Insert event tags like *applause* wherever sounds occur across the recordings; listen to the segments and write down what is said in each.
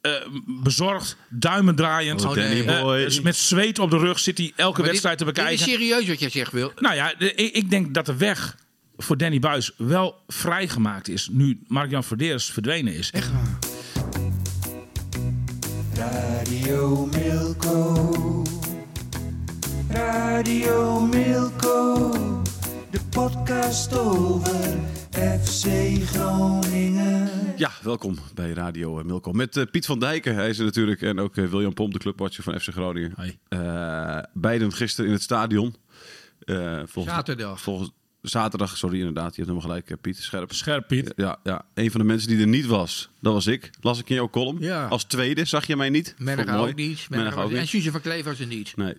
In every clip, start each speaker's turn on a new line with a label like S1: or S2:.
S1: eh, bezorgd, duimen draaiend.
S2: Oh, Danny
S1: eh,
S2: boy.
S1: met zweet op de rug zit hij elke
S3: Maar
S1: wedstrijd te
S3: dit
S1: bekijken.
S3: is serieus wat jij zegt, Wil.
S1: Nou ja, de- ik, ik denk dat de weg voor Danny Buis wel vrijgemaakt is. Nu Mark-Jan Verderes verdwenen is.
S3: Echt waar.
S4: Radio Milko. Radio Milko. De podcast over FC Groningen.
S2: Ja, welkom bij Radio eh, Milko. Met eh, Piet van Dijken, hij is er natuurlijk. En ook eh, William Pomp, de clubwatcher van FC Groningen.
S1: Hoi.
S2: Eh, beiden gisteren in het stadion. Eh, volgens,
S3: Zaterdag.
S2: Volgens, zaterdag, sorry inderdaad. Je hebt helemaal gelijk, Piet. Scherp.
S1: Scherp, Piet.
S2: Ja, ja, een van de mensen die er niet was, dat was ik. Las ik in jouw column.
S3: Ja.
S2: Als tweede zag je mij niet. Mooi.
S3: ook niet. En. Suze van Kleef was er niet.
S2: Nee.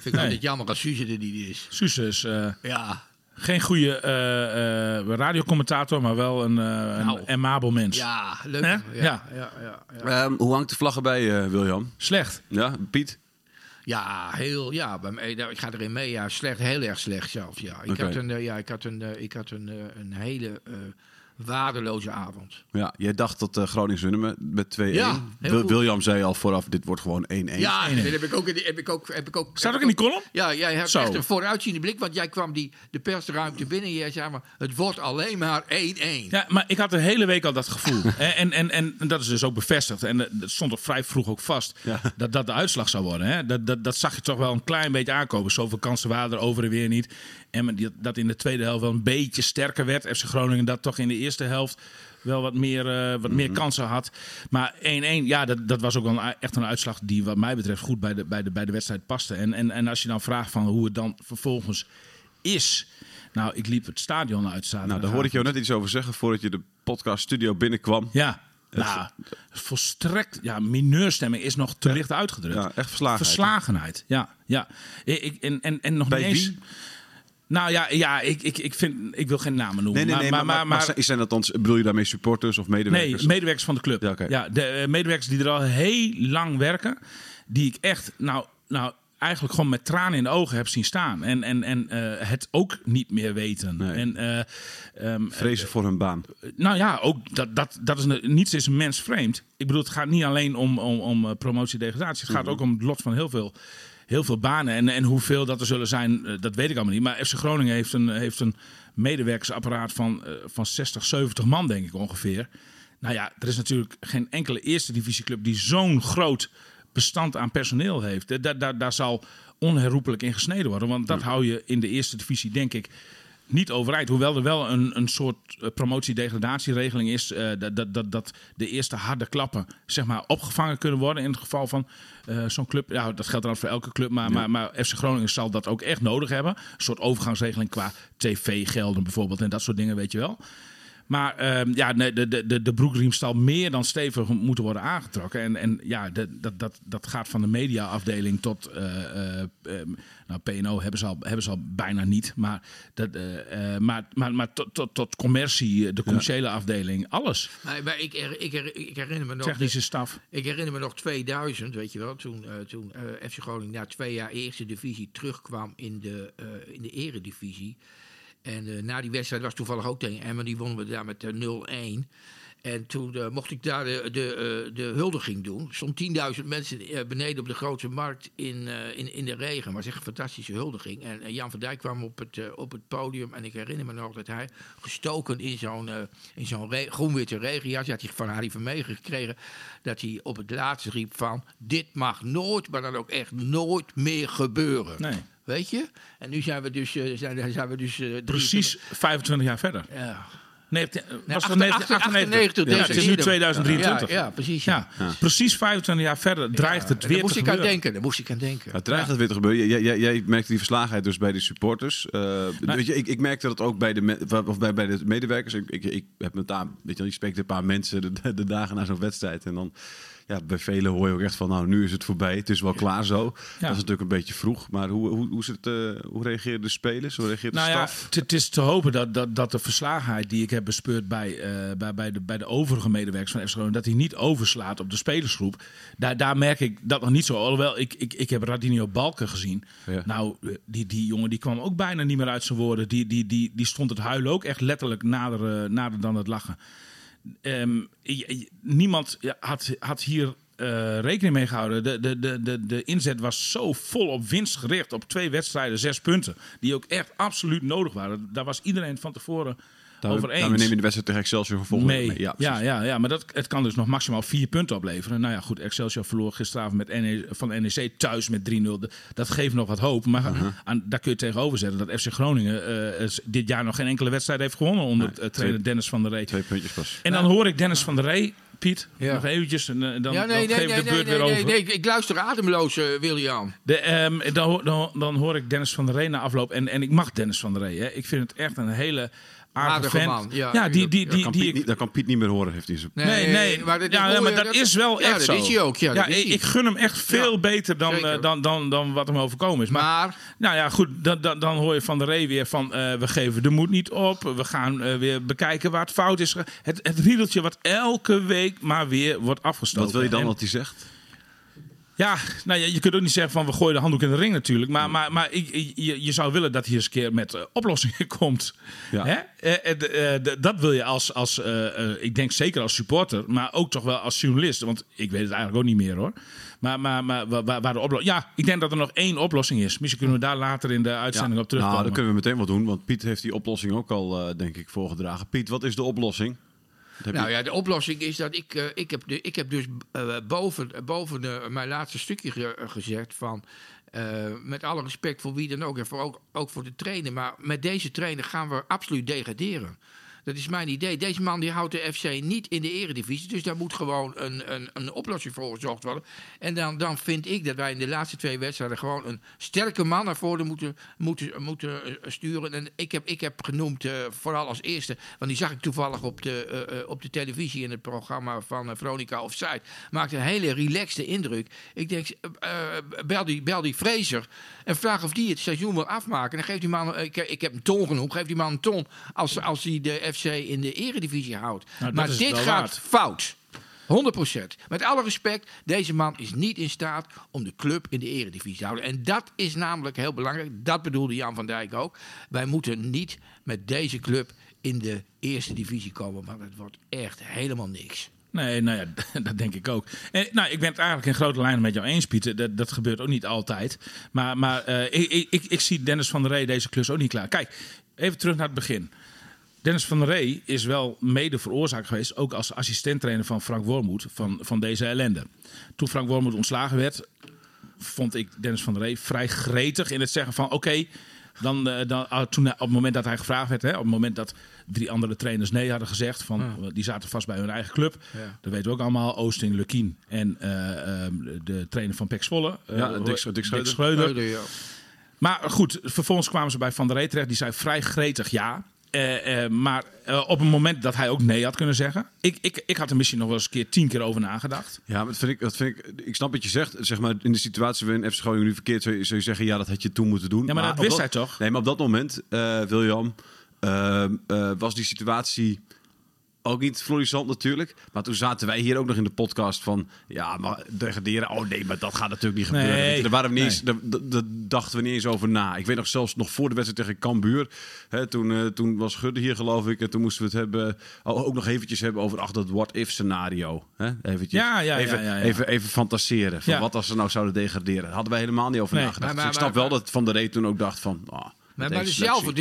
S3: Vind ik altijd jammer als Suze er niet is.
S1: Suze is eh,
S3: Ja.
S1: Geen goede eh, eh, radiocommentator, maar wel een, eh
S3: Nou.
S1: een amabel mens.
S3: Ja, leuk.
S1: Hè?
S3: Ja,
S1: Ja.
S3: ja. Ja, ja,
S2: Ehm, hoe hangt de vlag erbij, eh, William?
S1: Slecht.
S2: Ja, Piet?
S3: Ja, heel, ja, bij mij, nou, ik ga erin mee. Ja, slecht, heel erg slecht zelfs. Ja, ik had een, ja, ik had een, ik had een, een hele eh, waardeloze avond.
S2: Ja, jij dacht dat eh Groningen winnen met, met 2-1.
S3: Ja, heel
S2: Wil-
S3: goed.
S2: William zei al vooraf, dit wordt gewoon 1-1.
S3: Ja, dat heb ik ook, heb ik ook, heb ik ook.
S1: Staat ook in die column?
S3: Ja, jij hebt
S1: Zo.
S3: echt een vooruitziende blik, want jij kwam die, de persruimte binnen en jij zei maar, het wordt alleen maar 1-1.
S1: Ja, maar ik had de hele week al dat gevoel. *laughs* en, en, en, en dat is dus ook bevestigd. En eh, dat stond toch vrij vroeg ook vast
S2: Ja.
S1: dat dat de uitslag zou worden. Hè? Dat, dat, dat zag je toch wel een klein beetje aankomen. Zoveel kansen waren er over en weer niet. En dat in de tweede helft wel een beetje sterker werd. FC Groningen dat toch in de eerste helft wel wat meer, eh, wat meer kansen had. Maar 1-1, ja, dat, dat was ook wel echt een uitslag die wat mij betreft goed bij de, bij de, bij de wedstrijd paste. En, en, en als je dan vraagt van hoe het dan vervolgens is... Nou, ik liep het stadion uit.
S2: Nou, daar hoorde ik jou net iets over zeggen voordat je de podcast studio binnenkwam.
S1: Ja, nou, volstrekt. Ja, mineurstemming is nog te licht uitgedrukt.
S2: Ja, echt verslagenheid.
S1: Verslagenheid, ja. ja. Ik, en, en, en nog
S2: Bij
S1: niet eens.
S2: wie?
S1: Nou ja, ja ik, ik, ik, vind, ik wil geen namen noemen.
S2: Nee, nee, nee, maar, maar, maar, zijn- zijn dat dan, bedoel je daarmee supporters of medewerkers?
S1: Nee, medewerkers van de club.
S2: Ja, oké.
S1: de eh, medewerkers die er al heel lang werken. Die ik echt, nou, nou eigenlijk gewoon met tranen in de ogen heb zien staan. En, en, en eh, het ook niet meer weten.
S2: Nee.
S1: En, eh, ehm,
S2: Vrezen voor hun baan.
S1: nou ja, ook dat, dat, dat is een, niets is een mens vreemd. Ik bedoel, het gaat niet alleen om, om, om promotie-degradatie. Het gaat
S2: Mhm.
S1: ook om het lot van heel veel, heel veel banen. En, en hoeveel dat er zullen zijn, eh, dat weet ik allemaal niet. Maar FC Groningen heeft een, heeft een medewerkersapparaat van, eh, van 60, 70 man, denk ik ongeveer. Nou ja, er is natuurlijk geen enkele eerste divisieclub die zo'n groot bestand aan personeel heeft. Eh, Daar, daar, daar zal onherroepelijk in gesneden worden. Want dat hou je in de eerste divisie, denk ik, niet overeind. Hoewel er wel een, een soort eh, promotie-degradatieregeling is. eh, dat, dat, dat, dat de eerste harde klappen zeg maar, opgevangen kunnen worden. In het geval van eh, zo'n club. Ja, dat geldt dan voor elke club. Maar, maar, maar FC Groningen zal dat ook echt nodig hebben. Een soort overgangsregeling qua tv-gelden bijvoorbeeld. En dat soort dingen, weet je wel. Maar ehm, ja, nee, de, de, de, de broekriem zal meer dan stevig moeten worden aangetrokken. En, en ja, de- dat, dat, dat gaat van de mediaafdeling tot. ehm, nou, PNO hebben ze al, hebben ze al bijna niet. Maar, dat, eh, eh, maar, maar, maar tot, tot, tot commercie, de commerciële afdeling, alles.
S3: Maar, maar ik, her- ik, her- ik herinner me nog...
S1: Technische staf.
S3: Ik herinner me nog 2000, weet je wel, toen, eh, toen eh, FC Groningen na twee jaar eerste divisie terugkwam in de, eh, in de eredivisie. En eh, na die wedstrijd was toevallig ook tegen Emmen, die wonnen we daar met eh, 0-1. En toen eh, mocht ik daar de, de, eh, de huldiging doen. Stonden 10.000 mensen eh, beneden op de grote markt in, in, in de regen. Was echt een fantastische huldiging. En Jan van Dijk kwam op het, op het podium. En ik herinner me nog dat hij gestoken in zo'n in zo'n re- groen-witte regenjas. Die had hij van Harry Vermegen gekregen. Dat hij op het laatste riep van... Dit mag nooit, maar dan ook echt nooit meer gebeuren.
S1: Nee.
S3: Weet je? En nu zijn we dus... zijn, zijn we dus
S1: Precies 25 jaar verder.
S3: 23 Ja.
S1: Nee, het- was
S3: 98,
S1: 1998? Ja, het is nu
S3: eerder.
S1: 2023.
S3: Ja, ja, precies. Ja.
S1: Ja, precies 25 jaar verder dreigt het weer
S3: daar moest
S1: te
S3: ik aan
S1: gebeuren.
S3: denken. Daar moest ik aan denken.
S2: Het dreigt het weer te gebeuren. Jij, jij, jij merkte die verslagenheid dus bij de supporters. Eh,
S1: Nou-
S2: weet je, ik, ik merkte dat ook bij de, me- of bij, bij de medewerkers. Ik, ik, ik heb met daar, weet je, wel, je spreekt een paar mensen de, de dagen na zo'n wedstrijd. En dan, ja, bij velen hoor je ook echt van, nou, nu is het voorbij. Het is wel klaar zo. Dat is natuurlijk een beetje vroeg. Maar hoe, hoe, hoe, het, eh, hoe reageren de spelers? Hoe reageert de
S1: Nou ja,
S2: staf?
S1: het- het is te hopen dat, dat, dat de verslagenheid die ik heb bespeurd bij, eh, bij, bij, de, bij de overige medewerkers van FC Groningen, dat die niet overslaat op de spelersgroep. Daar, daar merk ik dat nog niet zo. Alhoewel, ik, ik, ik heb Radinio Balken gezien.
S2: Ja.
S1: Nou, eh, die, die jongen die kwam ook bijna niet meer uit zijn woorden. Die, die, die, die stond het huilen ook echt letterlijk nader, nader dan het lachen. Je- niemand had, had hier eh, rekening mee gehouden. De, de, de, de, de inzet was zo vol op winst gericht. Op twee wedstrijden, zes punten. Die ook echt absoluut nodig waren. Daar was iedereen van tevoren Over eens.
S2: daarom neem je de wedstrijd tegen Excelsior vervolgens
S1: mee.
S2: mee. Ja,
S1: Ja, ja, ja, maar dat, het kan dus nog maximaal vier punten opleveren. Nou ja, goed, Excelsior verloor gisteravond met NE, van NEC thuis met 3-0. Dat geeft nog wat hoop. Maar
S2: Uh-huh.
S1: aan, daar kun je tegenover zetten dat FC Groningen eh, dit jaar nog geen enkele wedstrijd heeft gewonnen onder
S2: Nee,
S1: eh, trainer
S2: twee-
S1: Dennis van der Rey.
S2: Twee puntjes pas.
S1: En dan hoor ik Dennis van der Rey, Piet,
S3: Ja.
S1: nog eventjes. En, eh, dan,
S3: ja, nee,
S1: dan
S3: nee,
S1: geef ik
S3: nee,
S1: de beurt
S3: nee,
S1: weer
S3: nee,
S1: over.
S3: nee, ik, ik luister ademloos, eh, William.
S1: De, ehm, dan, hoor- dan, dan hoor ik Dennis van der Rey na afloop. En, en ik mag Dennis van der Rey. Hè. Ik vind het echt een hele aardige,
S3: man, ja.
S1: ja, die, die,
S2: Dat
S1: die,
S2: kan,
S1: die,
S2: Piet
S1: ik-
S2: dat kan Piet niet meer horen, heeft hij zo.
S1: Nee, nee,
S3: maar dat,
S1: ja, maar dat, is wel echt
S3: dat
S1: zo.
S3: is hij ook. Ja, dat is
S1: ik, gun hem echt veel beter dan, eh, dan, dan, dan wat hem overkomen is. Maar,
S3: Maar,
S1: nou ja, goed, dan, dan, dan hoor je van de Rey weer van... eh, we geven de moed niet op. We gaan eh, weer bekijken waar het fout is. Het, het riedeltje wat elke week maar weer wordt afgestoken.
S2: Wat wil je dan
S1: En-
S2: wat hij zegt?
S1: Ja, nou ja, je kunt ook niet zeggen van we gooien de handdoek in de ring natuurlijk. Maar, maar, maar ik- je, je zou willen dat hij eens een keer met eh, oplossingen *laughs* komt.
S2: Ja.
S1: Hè? Eh, eh, dat wil je als, als ik denk zeker als supporter, maar ook toch wel als journalist. Want ik weet het eigenlijk ook niet meer hoor. Maar, maar, maar wa- wa- waar de oplossing. Ja, ik denk dat er nog één oplossing is. Misschien kunnen we daar later in de uitzending op terugkomen.
S2: Nou, dan kunnen we meteen wat doen, want Piet heeft die oplossing ook al, denk ik, voorgedragen. Piet, wat is de oplossing?
S3: Nou ja, de oplossing is dat ik, eh, ik, heb, de, ik heb dus eh, boven, boven de, mijn laatste stukje ge- gezegd van... eh, met alle respect voor wie dan ook en voor ook, ook voor de trainer. Maar met deze trainer gaan we absoluut degraderen. Dat is mijn idee. Deze man die houdt de FC niet in de eredivisie. Dus daar moet gewoon een, een, een oplossing voor gezocht worden. En dan, dan vind ik dat wij in de laatste twee wedstrijden gewoon een sterke man naar voren moeten, moeten, moeten eh, sturen. En ik heb, ik heb genoemd, eh, vooral als eerste, want die zag ik toevallig op de, eh, op de televisie in het programma van Veronica Offside. Maakte een hele relaxte indruk. Ik denk, bel, die, bel Fraser en vraag of die het seizoen wil afmaken. Dan geeft die man, ik, ik heb een ton genoemd, geef die man een ton als, als hij de FC in de eredivisie houdt.
S1: Nou,
S3: maar dit gaat
S1: waard.
S3: fout. 100%. Met alle respect, deze man is niet in staat om de club in de eredivisie te houden. En dat is namelijk heel belangrijk. Dat bedoelde Jan van Dijk ook. Wij moeten niet met deze club in de eerste divisie komen. Maar het wordt echt helemaal niks.
S1: Nee, nou ja, *laughs* dat denk ik ook. En, nou, ik ben het eigenlijk in grote lijnen met jou eens, Pieter. Dat, dat gebeurt ook niet altijd. Maar, maar eh, ik, ik, ik, ik zie Dennis van der Rey deze klus ook niet klaar. Kijk, even terug naar het begin. Dennis van der Rey is wel mede veroorzaakt geweest, ook als assistenttrainer van Frank Wormoed, van, van deze ellende. Toen Frank Wormoed ontslagen werd, vond ik Dennis van der Rey vrij gretig in het zeggen van oké, dan, eh, dan, ah, toen, hij- op het moment dat hij gevraagd werd, hè, op het moment dat drie andere trainers nee hadden gezegd, van, die zaten vast bij hun eigen club.
S3: Ja.
S1: Dat weten we ook allemaal, Oosting, Lukien en eh, ehm, de trainer van Pek Zwolle. eh,
S2: Ja, Dick- Dick Schreuder.
S1: Schreuder.
S3: Ja.
S1: Maar goed, vervolgens kwamen ze bij Van der Rey terecht. Die zei vrij gretig ja. Eh, eh, maar eh, op een moment dat hij ook nee had kunnen zeggen. Ik, ik, ik had er misschien nog wel eens een keer tien keer over nagedaad.
S2: Ja, maar dat vind ik, dat vind ik, ik snap wat je zegt. Zeg maar, in de situatie waarin FC Groningen nu verkeerd zou je, zou je zeggen, ja, dat had je toen moeten doen.
S1: Ja, maar dat wist hij toch?
S2: Nee, maar op dat moment, William, was die situatie ook niet florissant natuurlijk. Maar toen zaten wij hier ook nog in de podcast van, ja, maar degraderen, oh nee, maar dat gaat natuurlijk niet gebeuren.
S1: Nee,
S2: Daar, waren we niet
S1: nee.
S2: eens, daar, dachten we niet eens over na. Ik weet nog zelfs nog voor de wedstrijd tegen Cambuur. Hè, toen, eh, toen was Gudde hier geloof ik. En toen moesten we het hebben, oh, ook nog eventjes hebben over ach, dat what-if scenario. Hè? Eventjes,
S1: Ja, ja, ja,
S2: even. Even, even fantaseren. Van. Wat als ze nou zouden degraderen? Daar hadden wij helemaal niet over
S1: Nee.
S2: nagedacht.
S3: Maar-
S2: Dus ik
S3: maar-
S2: snap wel dat Van der Rey toen ook dacht van... ah,
S3: Maar, maar.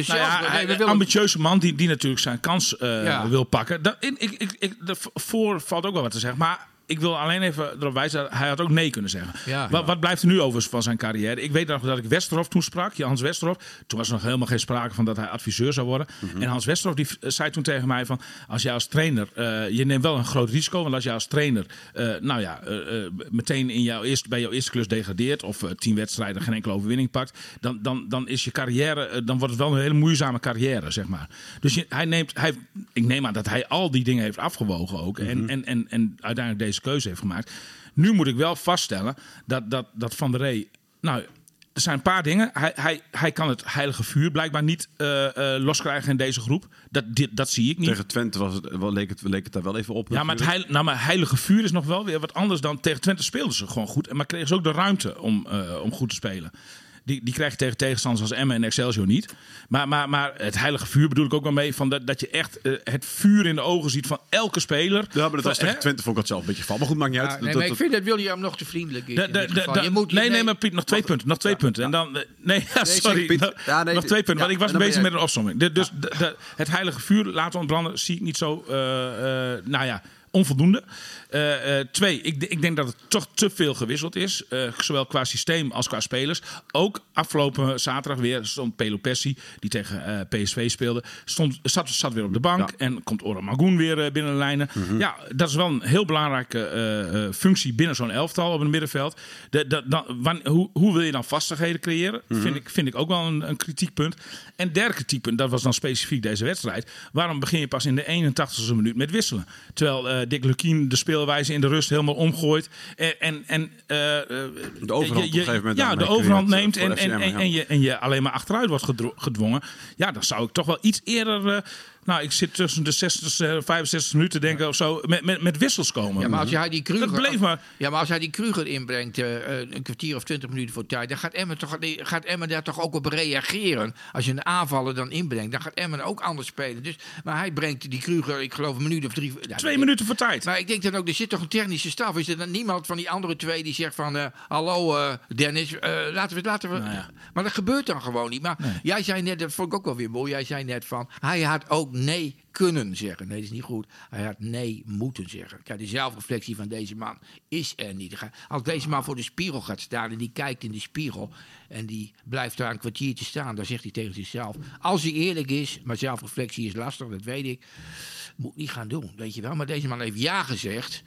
S1: Nou ja,
S3: we
S1: een ambitieuze man die, die natuurlijk zijn kans eh,
S3: Ja.
S1: wil pakken. Dat, in, ik, ik, ik, daarvoor valt ook wel wat te zeggen. Maar ik wil alleen even erop wijzen, hij had ook nee kunnen zeggen.
S3: Ja.
S1: wat, wat blijft er nu over van zijn carrière? Ik weet nog dat ik Westerhof toen sprak, Hans Westerhof. Toen was er nog helemaal geen sprake van dat hij adviseur zou worden.
S3: Mhm.
S1: En Hans Westerhof die eh, zei toen tegen mij van... als jij als trainer, eh, je neemt wel een groot risico. Want als jij als trainer, eh, nou ja, meteen in jouw eerste, bij jouw eerste klus degradeert... of tien wedstrijden geen enkele overwinning pakt... dan, dan, dan is je carrière, dan wordt het wel een hele moeizame carrière, zeg maar. Dus je, hij neemt, hij, ik neem aan dat hij al die dingen heeft afgewogen ook. en, en, en, en uiteindelijk deze deze keuze heeft gemaakt. Nu moet ik wel vaststellen dat, dat, dat Van der Rey... Nou, er zijn een paar dingen. Hij, hij, hij kan het heilige vuur blijkbaar niet eh, eh, loskrijgen in deze groep. Dat, dit, dat zie ik niet.
S2: Tegen Twente was het, wel, leek, het, leek het daar wel even op.
S1: Ja, maar het heil, nou, maar heilige vuur is nog wel weer wat anders dan tegen Twente speelden ze gewoon goed. En maar kregen ze ook de ruimte om, eh, om goed te spelen. Die, die krijg je tegen tegenstanders als Emmen en Excelsior niet. Maar, maar, maar het heilige vuur bedoel ik ook wel mee. Van dat, dat je echt eh, het vuur in de ogen ziet van elke speler.
S2: Ja, maar dat was tegen? Twente vond ik het zelf een beetje van. Maar goed, maakt niet uit.
S3: Ja,
S2: Dat-
S3: nee,
S2: dat-
S3: maar ik vind dat William nog te vriendelijk is. Je moet
S1: nee, nee, maar Piet, nog twee punten. Nog twee punten. En dan, eh, nee, *laughs* sorry.
S2: Piet.
S1: Nog- twee punten. want ik was bezig met een opzomming. Dus het heilige vuur laten ontbranden zie ik niet zo, eh, eh, nou ja, onvoldoende. Eh, eh, twee, ik, ik denk dat het toch te veel gewisseld is. eh, zowel qua systeem als qua spelers. Ook afgelopen zaterdag weer stond Pelo Pessi, die tegen PSV speelde, stond, zat, zat weer op de bank.
S2: Ja.
S1: En komt Ora Magoen weer binnen de lijnen. Ja, dat is wel een heel belangrijke functie binnen zo'n elftal op het middenveld. De, de, dan, wan- hoe, hoe wil je dan vastigheden creëren? vind, ik, vind ik ook wel een, een kritiekpunt. En derde kritiekpunt, dat was dan specifiek deze wedstrijd. Waarom begin je pas in de 81ste minuut met wisselen? Terwijl Dick Lukien de speelwijze in de rust helemaal omgooit. En, en, en, eh, eh,
S2: De overhand op een gegeven moment
S1: Ja, de overhand neemt
S2: eh, voor
S1: en, en, en, je, en je alleen maar achteruit wordt gedwongen. Ja, dan zou ik toch wel iets eerder... eh, nou, ik zit tussen de 60 en 65 minuten denken of zo. Met, met, met wissels komen.
S3: Ja, maar als hij die Kruger,
S1: Dat bleef maar-
S3: Ja, maar als hij die Kruger inbrengt een kwartier of twintig minuten voor tijd, dan gaat Emmen, toch, gaat Emmen daar toch ook op reageren. Als je een aanvaller dan inbrengt, dan gaat Emmen ook anders spelen. Dus, maar hij brengt die Kruger, ik geloof een minuut of drie. ja,
S1: Twee minuten voor tijd.
S3: Maar ik denk dan ook, er zit toch een technische staf. Is er dan niemand van die andere twee die zegt van... eh, hallo eh, Dennis, eh, laten we het... Laten we...
S1: Nou ja.
S3: Maar dat gebeurt dan gewoon niet. Maar jij zei net, dat vond ik ook wel weer mooi. Jij zei net van, hij had ook nee kunnen zeggen. Nee, dat is niet goed. Hij had nee moeten zeggen. Kijk, de zelfreflectie van deze man is er niet. Als deze man voor de spiegel gaat staan en die kijkt in de spiegel... en die blijft daar een kwartiertje staan, dan zegt hij tegen zichzelf... als hij eerlijk is, maar zelfreflectie is lastig, dat weet ik... moet niet gaan doen, weet je wel. Maar deze man heeft ja gezegd...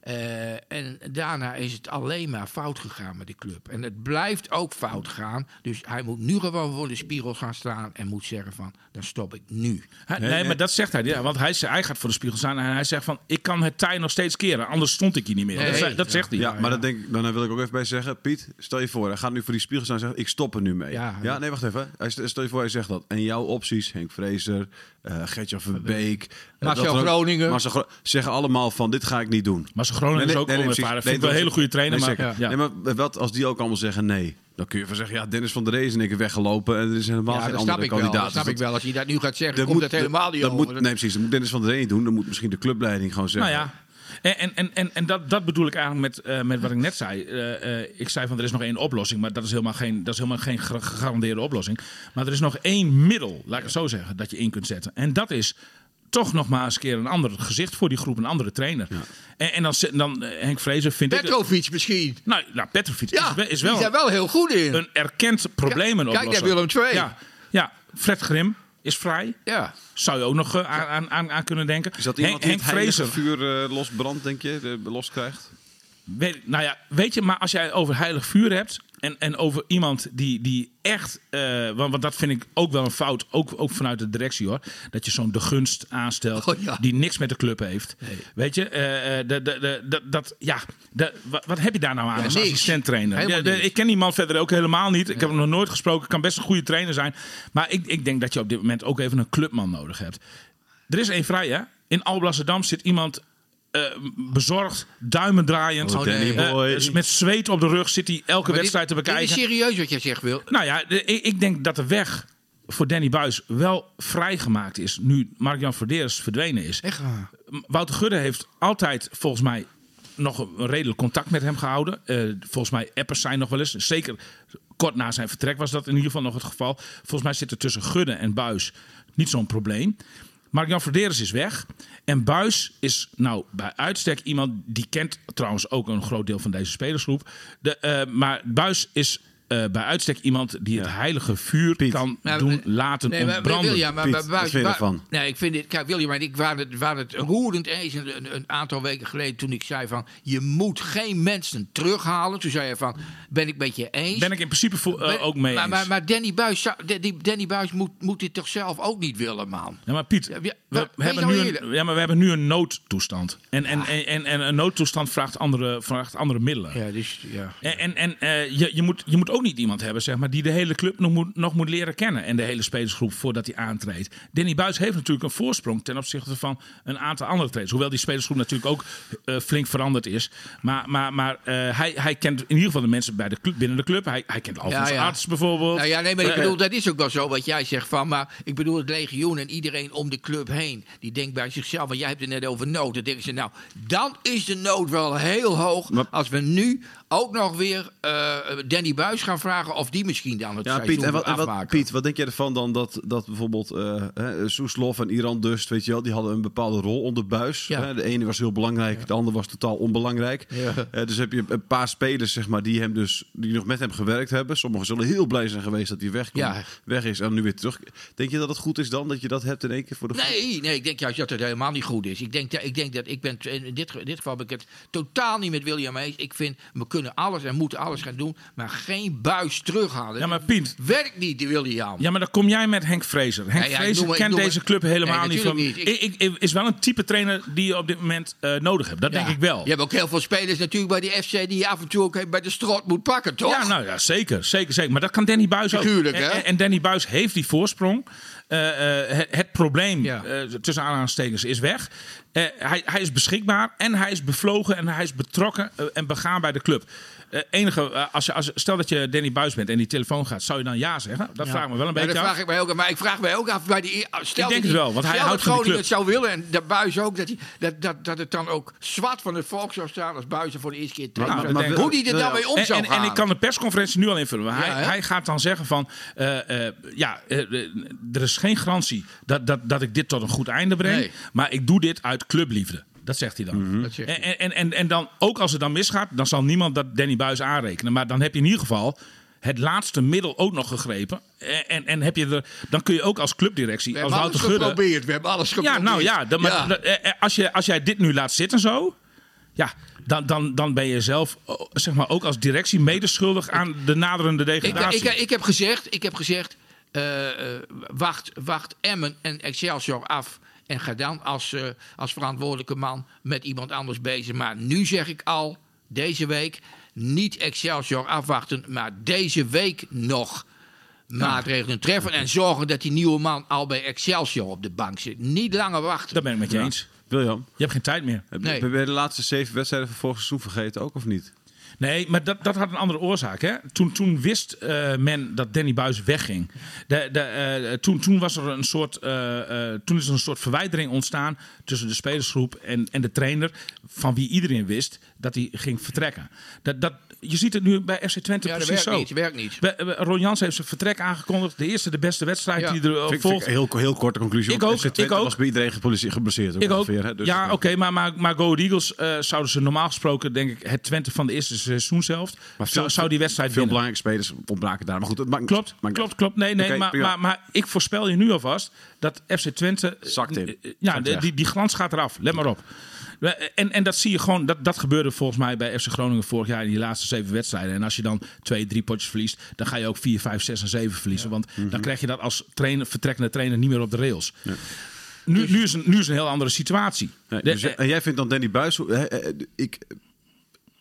S3: Eh, en daarna is het alleen maar fout gegaan met de club. En het blijft ook fout gaan. Dus hij moet nu gewoon voor de spiegel gaan staan en moet zeggen van, dan stop ik nu.
S1: Hij- nee, maar dat zegt hij. Ja, want hij, hij gaat voor de spiegel staan en hij zegt van... ik kan het tij nog steeds keren, anders stond ik hier niet meer.
S3: Nee,
S1: dat, dat
S3: ja.
S1: zegt hij.
S2: Ja, maar dat denk ik, dan wil ik ook even bij zeggen. Piet, stel je voor, hij gaat nu voor die spiegel staan en zegt: Ik stop er nu mee.
S3: Ja,
S2: nee, wacht even. Hij st- Stel je voor, hij zegt dat. En jouw opties, Henk Vrezer, eh Gertjan Verbeek, eh,
S3: Marcel
S2: dat er ook-
S3: Groningen.
S2: Marcel Gro- zeggen allemaal van: Dit ga ik niet doen.
S1: Maar Groningen is ook
S2: nee,
S1: onervaren. Vind ik wel een hele goede trainer. maar, ja.
S2: Nee, maar wat als die ook allemaal zeggen nee? Dan kun je van zeggen: Ja, Dennis van der Rees en ik weggelopen. En er is helemaal
S3: Ja,
S2: geen
S3: dat
S2: andere
S3: snap ik wel.
S2: kandidaat.
S3: Dat snap ik wel. Als hij dat nu gaat zeggen,
S2: dat
S3: komt
S2: moet-
S3: dat helemaal niet
S2: dat
S3: over.
S2: moet, Nee, precies. Dat moet Dennis van der Reen doen. Dan moet misschien de clubleiding gewoon
S1: Nou
S2: zeggen.
S1: ja. En, en, en, en, dat, dat bedoel ik eigenlijk met, eh, met wat ik net zei. Eh, eh, ik zei van er is nog één oplossing, maar dat is helemaal geen, dat is helemaal geen ge- gegarandeerde oplossing. Maar er is nog één middel, laat ik het zo zeggen, dat je in kunt zetten. En dat is toch nog maar eens een keer een ander gezicht voor die groep, een andere trainer. En, en dan, dan eh, Henk Vrezer vind ik...
S3: Petrovic misschien.
S1: Nou, nou Petrovic
S3: Ja,
S1: is, wel- is
S3: die
S1: wel
S3: is daar wel heel goed in.
S1: een erkend probleem een
S3: Kijk naar. Willem II.
S1: Ja, ja, Fred Grim is vrij.
S3: ja.
S1: Zou je ook nog eh, aan, aan, aan, kunnen denken.
S2: Is dat
S1: Henk-
S2: iemand die
S1: Henk
S2: het heilige
S1: Vrezer.
S2: vuur eh, losbrandt, denk je? De, los krijgt?
S1: Weet, nou ja, weet je, maar als jij over heilig vuur hebt en, en over iemand die, die echt, eh, want, want dat vind ik ook wel een fout, ook, ook vanuit de directie hoor, dat je zo'n de gunst aanstelt
S3: Oh, ja.
S1: die niks met de club heeft. Weet je, de, de, de, de- dat, ja, de, wat, wat heb je daar nou aan
S3: Ja,
S1: als de-
S3: niks.
S1: ik ken die man verder ook helemaal niet. Ik heb hem nog nooit gesproken, kan best een goede trainer zijn. Maar ik, ik denk dat je op dit moment ook even een clubman nodig hebt. Er is één vrij, hè? In Alblasserdam zit iemand eh, bezorgd, duimen draaiend.
S2: Oh, Danny
S1: Eh,
S2: boy.
S1: dus met zweet op de rug zit hij elke
S3: Maar
S1: wedstrijd
S3: dit-
S1: te bekijken.
S3: Dit is serieus wat jij zegt, Wil.
S1: Nou ja, de- ik, ik denk dat de weg voor Danny Buis wel vrijgemaakt is. Nu Mark-Jan Verderes verdwenen is.
S3: Echt waar.
S1: Wouter Gudde heeft altijd volgens mij nog een redelijk contact met hem gehouden. Eh, volgens mij appers zijn nog wel eens. Zeker kort na zijn vertrek was dat in ieder geval nog het geval. Volgens mij zit er tussen Gudde en Buis niet zo'n probleem. Mark-Jan Verderes is weg. En Buis is nou bij uitstek iemand die kent trouwens ook een groot deel van deze spelersgroep. De, eh, maar Buis is eh, bij uitstek iemand die het heilige vuur
S2: Piet.
S1: kan
S3: Nou,
S1: doen laten
S3: Nee, maar,
S1: ontbranden.
S3: William, maar,
S2: Piet,
S3: maar-
S2: wat
S3: waar-
S2: vind je
S3: waar-
S2: ervan?
S3: Nee, ik vind dit, kijk, William en ik waren het, waren het roerend eens een, een, een aantal weken geleden toen ik zei van, je moet geen mensen terughalen. Toen zei je van, ben ik met je eens.
S1: Ben ik in principe eh,
S3: Maar-
S1: ook mee
S3: maar,
S1: eens.
S3: maar, maar Danny Buis, Danny Buis moet, moet dit toch zelf ook niet willen, man?
S1: Ja, maar Piet, we, hebben nu een, ja, maar we hebben nu een noodtoestand. En, en, en, en, en een noodtoestand vraagt andere, vraagt andere middelen.
S3: Ja, dus, ja.
S1: En, en, en eh, je, je, moet, je moet ook niet iemand hebben zeg maar, die de hele club nog moet, nog moet leren kennen. En de hele spelersgroep voordat hij aantreedt. Danny Buis heeft natuurlijk een voorsprong ten opzichte van een aantal andere trainers. Hoewel die spelersgroep natuurlijk ook eh, flink veranderd is. Maar, maar, maar eh, hij, hij kent in ieder geval de mensen bij de club, binnen de club. Hij, hij kent Alfons
S3: Ja, ja.
S1: Arts bijvoorbeeld.
S3: Nou ja, nee, maar ik
S1: Eh,
S3: bedoel, dat is ook wel zo wat jij zegt van. Maar ik bedoel, het legioen en iedereen om de club heen. Die denkt bij zichzelf, want jij hebt het net over nood. Dan denken ze, nou, dan is de nood wel heel hoog.
S2: Maar-
S3: Als we nu ook nog weer eh, Danny Buis gaan vragen of die misschien dan het
S2: Ja,
S3: seizoen
S2: Piet, en wat, en wat-. Piet, wat denk jij ervan dan dat, dat bijvoorbeeld eh hè, Soeslof en Iran Dust, weet je wel, die hadden een bepaalde rol onder buis.
S3: Ja.
S2: Hè, de ene was heel belangrijk, de andere was totaal onbelangrijk. Eh, dus heb je een paar spelers, zeg maar, die hem dus die nog met hem gewerkt hebben. Sommigen zullen heel blij zijn geweest dat hij weg, weg is en nu weer terug. Denk je dat het goed is dan dat je dat hebt in één keer voor de
S3: Nee, nee, ik denk juist dat het helemaal niet goed is. Ik denk, dat- ik denk dat ik ben, in dit, in dit geval ben ik het totaal niet met William eens. Ik vind, we kunnen alles en moeten alles gaan doen, maar geen buis terughalen.
S1: Ja, maar Piet,
S3: Werkt niet, die William.
S1: Ja, maar dan kom jij met Henk Vrezer. Henk
S3: Ja,
S1: Vrezer
S3: maar-
S1: kent deze club helemaal
S3: Nee,
S1: niet. Van,
S3: niet.
S1: Ik, ik, is wel een type trainer die je op dit moment eh, nodig hebt. Dat
S3: Ja.
S1: denk ik wel.
S3: Je hebt ook heel veel spelers natuurlijk bij die FC die je af en toe ook bij de strot moet pakken, toch?
S1: Ja, nou ja, zeker, zeker, zeker. Maar dat kan Danny Buis ook.
S3: Hè?
S1: En, en Danny Buis heeft die voorsprong. Eh, eh, het, het probleem,
S3: Ja.
S1: eh, tussen aanhalingstekens, is weg. Hij, hij is beschikbaar en hij is bevlogen en hij is betrokken en begaan bij de club. Eh, enige, eh, als je, als, stel dat je Danny Buis bent en die telefoon gaat, zou je dan ja zeggen? Dat vraag ik me wel een
S3: Ja,
S1: beetje
S3: dat
S1: af.
S3: vraag ik mij ook. Maar ik vraag mij ook af bij die. Stel
S1: Ik
S3: dat
S1: denk
S3: die-
S1: het wel, want hij houdt
S3: dat
S1: van die
S3: het zou willen en de buis ook. Dat, hij, dat, dat, dat het dan ook zwart van het volk zou staan als buizen voor de eerste keer.
S1: Nou,
S3: zou-
S1: maar
S3: Hoe die er dan mee om
S1: en,
S3: zou
S1: en,
S3: gaan.
S1: en ik kan de persconferentie nu al invullen. Maar
S3: Ja,
S1: hij, hij gaat dan zeggen van... eh, eh, ja, er is geen garantie dat, dat, dat ik dit tot een goed einde breng.
S3: Nee.
S1: Maar ik doe dit uit clubliefde. Dat zegt hij dan.
S3: Dat zegt hij.
S1: En, en, en, en dan, ook als het dan misgaat, dan zal niemand dat Danny Buis aanrekenen. Maar dan heb je in ieder geval het laatste middel ook nog gegrepen. En, en, en heb je er, dan kun je ook als clubdirectie,
S3: We
S1: als
S3: hebben alles
S1: Wouter Gudde...
S3: geprobeerd. We hebben alles
S1: Ja,
S3: geprobeerd.
S1: nou ja, dan, maar,
S3: Ja.
S1: eh, eh, als, je, als jij dit nu laat zitten zo, ja, dan, dan, dan ben je zelf, oh, zeg maar, ook als directie medeschuldig aan de naderende
S3: Ik,
S1: degradatie.
S3: ik, ik heb gezegd, ik heb gezegd eh, eh, wacht, wacht Emmen en Excelsior af. En ga dan als, eh, als verantwoordelijke man met iemand anders bezig. Maar nu zeg ik al, deze week, niet Excelsior afwachten, maar deze week nog maatregelen treffen. En zorgen dat die nieuwe man al bij Excelsior op de bank zit. Niet langer wachten.
S1: Daar ben ik met je eens.
S2: William,
S1: Je hebt geen tijd meer.
S2: heb,
S3: Nee.
S2: ben je de laatste zeven wedstrijden van vorig seizoen vergeten ook of niet?
S1: Nee, maar dat, dat had een andere oorzaak. Hè? Toen, toen wist eh, men dat Danny Buis wegging. De, de, eh, toen, toen, was er een soort, eh, eh, toen is er een soort verwijdering ontstaan tussen de spelersgroep en, en de trainer. Van wie iedereen wist dat hij ging vertrekken. Dat, dat, je ziet het nu bij FC Twente
S3: Ja, dat
S1: precies
S3: werkt
S1: zo.
S3: niet. Werkt niet.
S1: Ron Jans heeft zijn vertrek aangekondigd. De eerste, de beste wedstrijd
S3: Ja.
S1: die er eh,
S2: Vind, ik- vind
S1: volgt.
S2: ik een heel, heel korte conclusie.
S1: Ik ook,
S2: FC Twente
S1: ik ook.
S2: was bij iedereen geblesseerd, ook
S1: Ik ook.
S2: ongeveer. Hè? Dus,
S1: ja, oké, maar, maar, maar Go Eagles eh, zouden ze normaal gesproken, denk ik, het Twente van de eerste seizoen zelf,
S2: Maar
S1: zou, zou die wedstrijd
S2: Veel
S1: winnen.
S2: belangrijke spelers ontbraken daar. Maar goed, maakt
S1: Klopt,
S2: maakt-
S1: klopt, klopt. Nee, nee, maar, maar, maar ik voorspel je nu alvast dat FC Twente...
S2: Zakt in.
S1: eh, eh, Ja,
S2: Zakt
S1: die, die glans gaat eraf. Let maar op. En, en dat zie je gewoon, dat, dat gebeurde volgens mij bij FC Groningen vorig jaar in die laatste zeven wedstrijden. En als je dan twee, drie potjes verliest, dan ga je ook vier, vijf, zes en zeven verliezen. Want
S2: Mhm.
S1: dan krijg je dat als trainer, vertrekkende trainer niet meer op de rails. Nu, nu, is een, nu is een heel andere situatie. De-
S2: dus jij- en jij vindt dan Danny Buis... eh, eh, ik,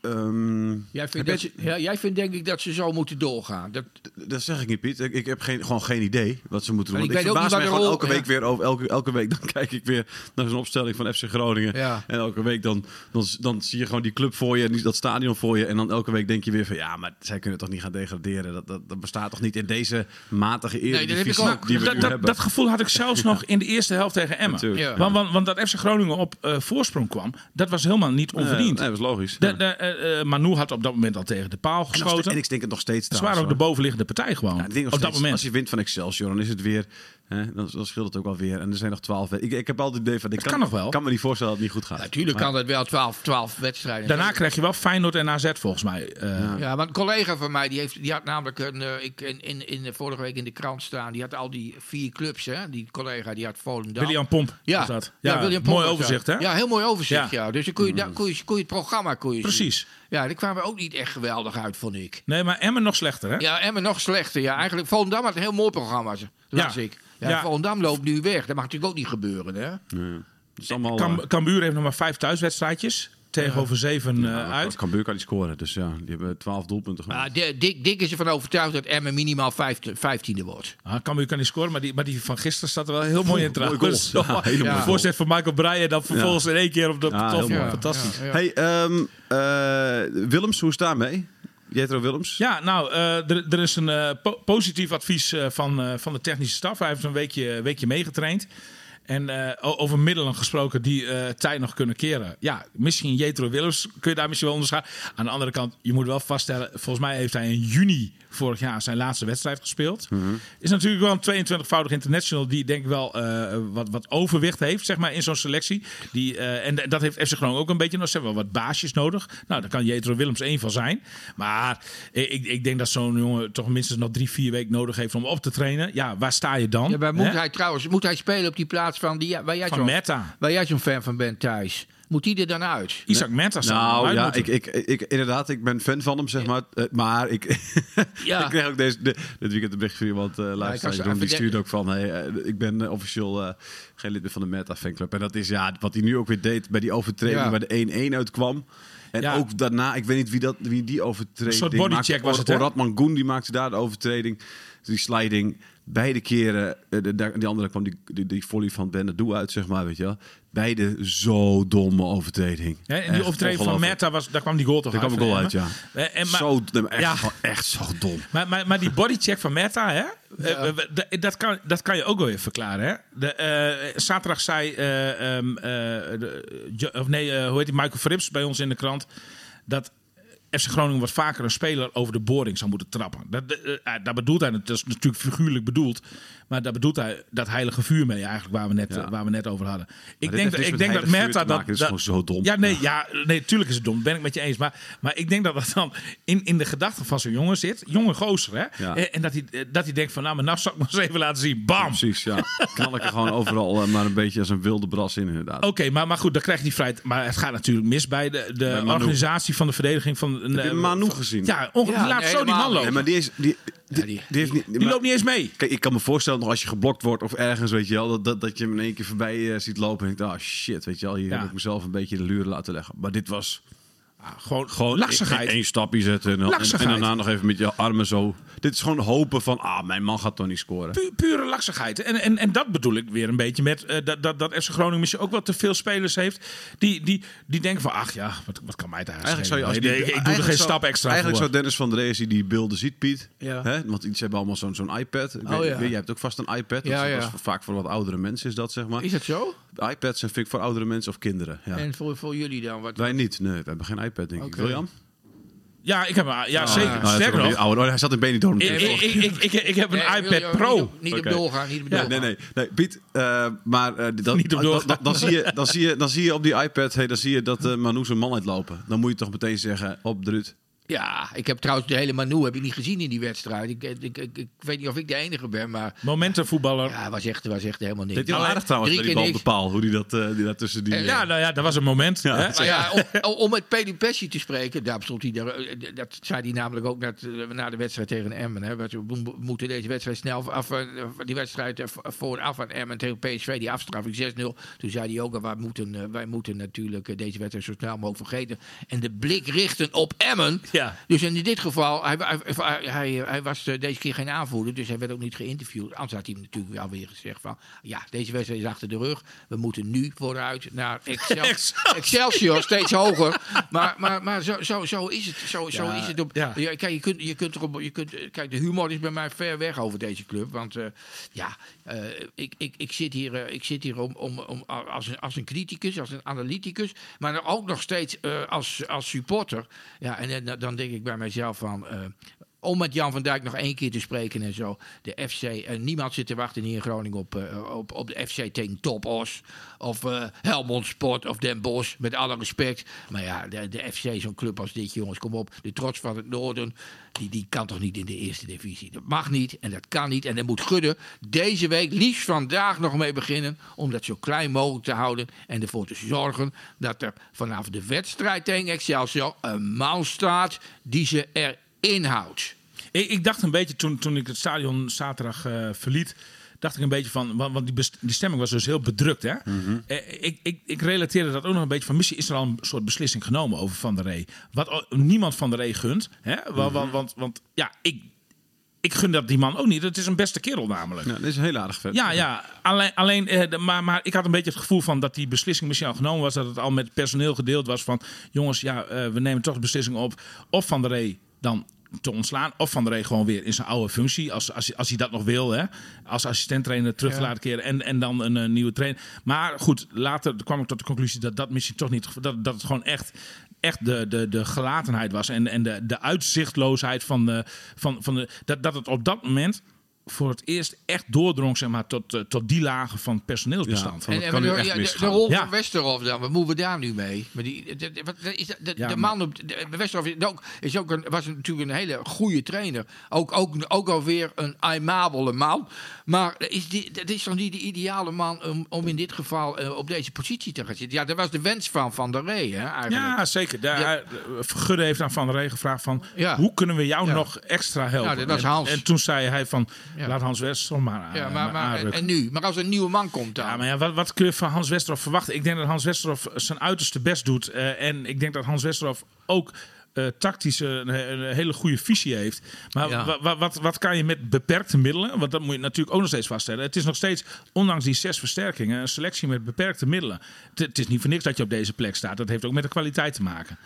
S2: ehm,
S3: Jij vindt, dat
S2: je-
S3: ja, jij vindt denk ik dat ze zo moeten doorgaan. Dat,
S2: Dat zeg ik niet, Piet. Ik, ik heb geen, gewoon geen idee wat ze moeten doen.
S3: Ik
S2: Ik,
S3: weet ook
S2: verbaas
S3: niet
S2: mij gewoon elke week weer over. Elke, elke week *laughs* dan kijk ik weer naar zo'n opstelling van FC Groningen.
S3: Ja.
S2: En elke week dan, dan, dan zie je gewoon die club voor je en dat stadion voor je. En dan elke week denk je weer van ja, maar zij kunnen toch niet gaan degraderen. Dat, dat, dat bestaat toch niet in deze matige
S3: dat heb ik
S2: eredivisie
S3: ook.
S2: die we
S1: dat,
S2: nu
S1: dat,
S2: hebben.
S1: dat gevoel had ik zelfs *laughs* nog in de eerste helft tegen Emmen. Want, want, want dat FC Groningen op eh, voorsprong kwam, dat was helemaal niet onverdiend.
S2: Nee, dat was logisch.
S1: De, de, eh, Manu had op dat moment al tegen de paal geschoten.
S2: en ik denk het nog steeds
S1: Ze waren ook de bovenliggende partij gewoon.
S2: Ja, ik denk nog
S1: op dat moment.
S2: Als je wint van Excelsior, dan is het weer Hè, dan, dan scheelt het ook alweer. En er zijn nog twaalf. Ik, ik heb altijd het idee van... Ik
S1: kan nog wel.
S2: kan me niet voorstellen dat het niet goed gaat.
S3: Natuurlijk kan dat wel 12, 12 wedstrijden.
S1: Daarna krijg je wel Feyenoord en AZ volgens mij. Eh,
S3: Ja, maar een collega van mij die, heeft, die had namelijk een, eh, ik, in, in, in, de vorige week in de krant staan. Die had al die vier clubs, hè? Die collega die had Volendam.
S1: William Pomp
S3: Ja,
S1: was dat.
S3: ja, William
S1: mooi overzicht,
S3: ja.
S1: hè?
S3: Ja, heel mooi overzicht, ja.
S1: Ja.
S3: Dus dan kon je, daar kon, je, kon je het programma kon je zien. Ja, die kwamen ook niet echt geweldig uit, vond ik.
S1: Nee, maar Emmen nog slechter, hè?
S3: Ja, en maar nog slechter. Ja, eigenlijk Volendam had een heel mooi programma, las
S1: Ja.
S3: ik. Ja,
S1: Ja.
S3: Volendam loopt nu weg. Dat mag natuurlijk ook niet gebeuren, hè?
S2: Het is allemaal...
S1: Kam,
S2: eh,
S1: Cambuur heeft nog maar vijf thuiswedstrijdjes. Tegenover zeven eh,
S2: ja,
S1: uit.
S2: Cambuur kan niet scoren. Dus ja, die hebben twaalf doelpunten gemaakt.
S3: Di- Dick, Dick is ervan overtuigd dat Emmen minimaal vijfde- vijftiende wordt.
S1: Ah, Cambuur kan niet scoren, maar die, maar die van gisteren staat er wel heel mooi in
S2: mooi
S1: trouwens. *laughs*
S2: Ja,
S1: voorzet van Michael Breyer dan vervolgens in één keer op de
S2: Ja, mooi.
S1: Fantastisch.
S3: Ja, ja.
S2: Hey, ehm, eh, Willems, hoe is het daarmee? Jetro Willems?
S1: Ja, nou, eh, er, er is een eh, po- positief advies eh, van, eh, van de technische staf. Hij heeft een weekje, weekje meegetraind. En eh, over middelen gesproken die eh, tijd nog kunnen keren. Ja, misschien Jetro Willems kun je daar misschien wel onderscheiden. Aan de andere kant, je moet wel vaststellen... volgens mij heeft hij in juni vorig jaar zijn laatste wedstrijd gespeeld. Is natuurlijk wel een 22-voudig international... die denk ik wel eh, wat, wat overwicht heeft zeg maar, in zo'n selectie. Die, en dat heeft FC Groningen ook een beetje nog. Ze hebben wel wat baasjes nodig. Nou, daar kan Jetro Willems één van zijn. Maar ik, ik denk dat zo'n jongen toch minstens nog drie, vier weken nodig heeft... om op te trainen. Ja, waar sta je dan?
S3: Ja, maar moet hij trouwens moet hij spelen op die plaats van die, waar jij
S1: Van
S3: zo'n
S1: Meta.
S3: waar jij zo'n fan van bent thuis? Moet die er dan uit?
S1: Isaac Menta zou
S2: Nou ja, ik, ik, ik, inderdaad, ik ben fan van hem, zeg maar. Eh, maar ik, *laughs*
S3: Ja.
S2: ik kreeg ook deze, de- dit weekend een bericht van iemand, uh, luisteraar, Jeroen, die
S3: even
S2: stuurde ook van... Hey, eh, ik ben eh, officieel eh, geen lid meer van de Meta fanclub. En dat is ja, wat hij nu ook weer deed bij die overtreding
S3: Ja.
S2: waar de 1-1 uitkwam. En
S1: Ja.
S2: ook daarna, ik weet niet wie, dat, wie die overtreding...
S1: Een soort bodycheck
S2: maakte.
S1: was het, hè?
S2: Orad Mangoen, die maakte daar de overtreding. Die sliding. Beide keren, eh, de, de- die andere kwam die, die, die volley van Benadou uit, zeg maar, weet je wel. Beide zo domme overtreding.
S1: Hè, en die
S2: Echt
S1: overtreding van. Meta, was, daar kwam die goal toch
S2: Daar kwam
S1: uit.
S2: een goal uit, ja.
S1: Eh, en maar-
S2: zo, echt,
S1: ja.
S2: gewoon echt zo dom.
S1: Maar, maar, maar die bodycheck van Meta, hè? eh, we- we- dat- kan, dat kan je ook wel weer verklaren, hè? De, eh, zaterdag zei, eh, ehm, eh, de, Jo- of nee, eh, hoe heet die, Michael Frips bij ons in de krant, dat FC Groningen wat vaker een speler over de boarding zou moeten trappen. Dat, dat, eh, daar bedoelt hij, dat is natuurlijk figuurlijk bedoeld, maar daar bedoelt hij dat heilige vuur mee eigenlijk, waar we net,
S2: Ja.
S1: eh, waar we net over hadden. Ik denk, dat, ik denk dat dat,
S2: is gewoon zo dom.
S1: Ja, nee, ja, nee, tuurlijk is het dom. Ben ik met je eens. Maar, maar ik denk dat dat dan in, in de gedachten van zo'n jongen zit. Jonge gozer, hè?
S2: Ja.
S1: En, en dat, hij, eh, dat hij denkt van, nou, maar nou zal ik *laughs* maar eens even laten zien. Bam!
S2: Precies, ja. Knal ik er gewoon overal eh, maar een beetje als een wilde bras in, inderdaad.
S1: Oké, maar, maar goed, dan krijg je die vrijheid. Maar het gaat natuurlijk mis bij de, de organisatie van de verdediging van...
S2: Heb je
S1: eh,
S2: Manu
S1: van-
S2: gezien?
S1: Ja, onge-
S3: Ja,
S1: laat
S3: nee,
S1: zo die man lopen.
S2: Nee, maar die is... Die, die,
S3: die-
S2: die heeft niet,
S1: Die
S2: maar-
S1: loopt niet eens mee.
S2: Kijk, ik kan me voorstellen nog als je geblokt wordt of ergens, weet je wel, dat, dat, dat je hem in één keer voorbij eh, ziet lopen en denkt, oh shit, weet je wel, hier
S1: Ja.
S2: heb ik mezelf een beetje de luren laten leggen. Maar dit was
S1: Gewoon,
S2: gewoon
S1: laksigheid.
S2: één één stapje zetten en, dan- en, en
S1: Laksigheid.
S2: daarna nog even met je armen zo. Dit is gewoon hopen van, ah, mijn man gaat toch niet scoren.
S1: Pu- pure laksigheid. En, en, en dat bedoel ik weer een beetje met eh, dat, dat, dat FC Groningen misschien ook wel te veel spelers heeft. Die, die, die denken van, ach ja, wat, wat kan mij daar
S2: Eigenlijk zou je als die,
S1: Nee, ik, doe er geen stap extra
S2: Eigenlijk
S1: voor.
S2: zou Dennis van der Rees die die beelden ziet, Piet.
S3: Ja.
S2: Hè? Want ze hebben allemaal zo'n zo'n iPad. Ik
S3: Oh,
S2: weet,
S3: ja.
S2: weet, jij hebt ook vast een iPad.
S3: Ja,
S2: dat, is,
S3: ja.
S2: is vaak voor wat oudere mensen is dat, zeg maar.
S3: Is dat zo?
S2: iPads zijn vind ik voor oudere mensen of kinderen. Ja.
S3: En voor, voor jullie dan? Wat?
S2: Wij niet. Nee, we hebben geen iPad, denk ik. William?
S1: Ja, ik heb een, ja, zeker.
S2: Nou,
S1: Sterker nog.
S2: Oh, hij zat in Benidorm.
S1: ik, ik, ik, ik, ik, heb een
S3: Nee,
S1: iPad
S3: je-
S1: Pro.
S3: Niet op, niet op doorgaan, niet op
S1: Ja,
S3: doorgaan.
S2: Nee, nee, nee. Piet, eh, maar eh, dat,
S1: Niet op
S2: dan,
S1: doorgaan.
S2: dan, dan zie je, dan, zie je, dan zie je op die iPad, hey, dan zie je dat eh Manu zijn man uitlopen. Dan moet je toch meteen zeggen, op Drut.
S3: Ja, ik heb trouwens de hele Manu heb ik niet gezien in die wedstrijd. Ik, ik, ik, ik weet niet of ik de enige ben, maar
S1: Momentumvoetballer.
S3: ja, was echt, was echt helemaal niks.
S2: Deed hij wel aardig trouwens die bal op de
S3: niks.
S2: paal. Hoe die dat, eh, die dat tussen die...
S3: Eh,
S1: Ja, nou ja, dat was een moment.
S2: Ja,
S1: hè?
S3: Maar ja, om, om met Pedi Pessi te spreken, daar stond hij, daar, eh, dat zei hij namelijk ook eh, na de wedstrijd tegen Emmen. Hè, we mo- moeten deze wedstrijd snel af, eh, die wedstrijd eh, vooraf aan Emmen tegen PSV, die afstraffing 6-0. Toen zei hij ook, eh, wij moeten, eh, wij moeten natuurlijk eh, deze wedstrijd zo snel mogelijk vergeten. En de blik richten op Emmen.
S1: Ja.
S3: Dus in dit geval, hij, hij, hij, was eh, deze keer geen aanvoerder, dus hij werd ook niet geïnterviewd. Anders had hij natuurlijk wel weer gezegd van, ja, deze wedstrijd is achter de rug. We moeten nu vooruit naar *laughs* Excel, Excelsior, steeds hoger. Maar, maar, maar zo, zo, zo is het. Zo, zo is het op,
S1: ja.
S3: kijk, je kunt, je kunt erop, je kunt, kijk, de humor is bij mij ver weg over deze club. Want eh, ja, eh, ik, ik, ik zit hier, eh, ik zit hier om, om, om, als, een, als een criticus, als een analyticus, maar dan ook nog steeds eh, als, als supporter. Ja, en eh, dan denk ik bij mijzelf van. Om met Jan van Dijk nog één keer te spreken en zo. De FC, eh, niemand zit te wachten hier in Groningen op, eh, op, op de FC tegen Top Os. Of eh, Helmond Sport of Den Bosch, met alle respect. Maar ja, de, de FC, zo'n club als dit, jongens, kom op. De trots van het Noorden, die, die kan toch niet in de eerste divisie. Dat mag niet en dat kan niet. En daar moet Gudde deze week, liefst vandaag nog mee beginnen. Om dat zo klein mogelijk te houden. En ervoor te zorgen dat er vanaf de wedstrijd tegen Excelsior een man staat die ze erin houdt.
S1: Ik, ik dacht een beetje toen, toen ik het stadion zaterdag eh, verliet. Dacht ik een beetje van. Want, die, best- die stemming was dus heel bedrukt. Hè? Eh, ik, ik, ik relateerde dat ook nog een beetje van. Missie is er al een soort beslissing genomen over Van der Rey. Wat niemand Van der Rey gunt. Hè? Want, want, want, want ja, ik, ik gun dat die man ook niet. Het is een beste kerel namelijk.
S2: Ja, dit is een heel aardig vet.
S1: Ja, ja. Alleen, alleen eh, de- maar, maar ik had een beetje het gevoel van dat die beslissing misschien al genomen was. Dat het al met personeel gedeeld was van... jongens, ja, we nemen toch de beslissing op. Of Van der Rey dan te ontslaan. Of Van der Rey gewoon weer in zijn oude functie. Als, als, als hij dat nog wil. Hè, als assistent-trainer terug te laten keren. En, en dan een, eh, nieuwe trainer. Maar goed, later kwam ik tot de conclusie dat dat misschien toch niet... Dat, dat het gewoon echt... Echt de, de, de gelatenheid was en, en de, de uitzichtloosheid van de, van, van de. Dat, dat het op dat moment voor het eerst echt doordrong zeg maar, tot, eh, tot die lagen van personeelsbestand.
S2: Ja.
S3: En, en
S2: kan nu echt
S3: ja, de, de rol
S1: Ja.
S3: van Westerhof dan, wat moeten we daar nu mee? Maar die, de, de- wat is dat, de,
S1: Ja,
S3: de
S1: maar-
S3: man op de, Westerhof is ook, is ook een, was natuurlijk een hele goede trainer. Ook, ook, ook alweer een aimabele man. Maar is die, dat is toch niet de ideale man om, om in dit geval eh, op deze positie te gaan zitten? Ja, dat was de wens van Van der Rey, hè, eigenlijk.
S1: Ja, zeker. Daar,
S3: Ja.
S1: eh, Gudde heeft aan Van der Rey gevraagd van...
S3: Ja.
S1: hoe kunnen we jou
S3: Ja.
S1: nog extra helpen?
S3: Dat was
S1: en,
S3: Hans.
S1: en toen zei hij van... Laat Hans Westerhof maar, aan-
S3: Ja, maar,
S1: maar
S3: en nu? Maar als er een nieuwe man komt dan?
S1: Ja, maar ja, wat, wat kun je van Hans Westerhof verwachten? Ik denk dat Hans Westerhof zijn uiterste best doet. eh, en ik denk dat Hans Westerhof ook eh, tactisch een, een hele goede visie heeft. Maar
S3: Ja.
S1: wa- wa- wat, wat kan je met beperkte middelen? Want dat moet je natuurlijk ook nog steeds vaststellen. Het is nog steeds, ondanks die zes versterkingen, een selectie met beperkte middelen. Het, het is niet voor niks dat je op deze plek staat. Dat heeft ook met de kwaliteit te maken.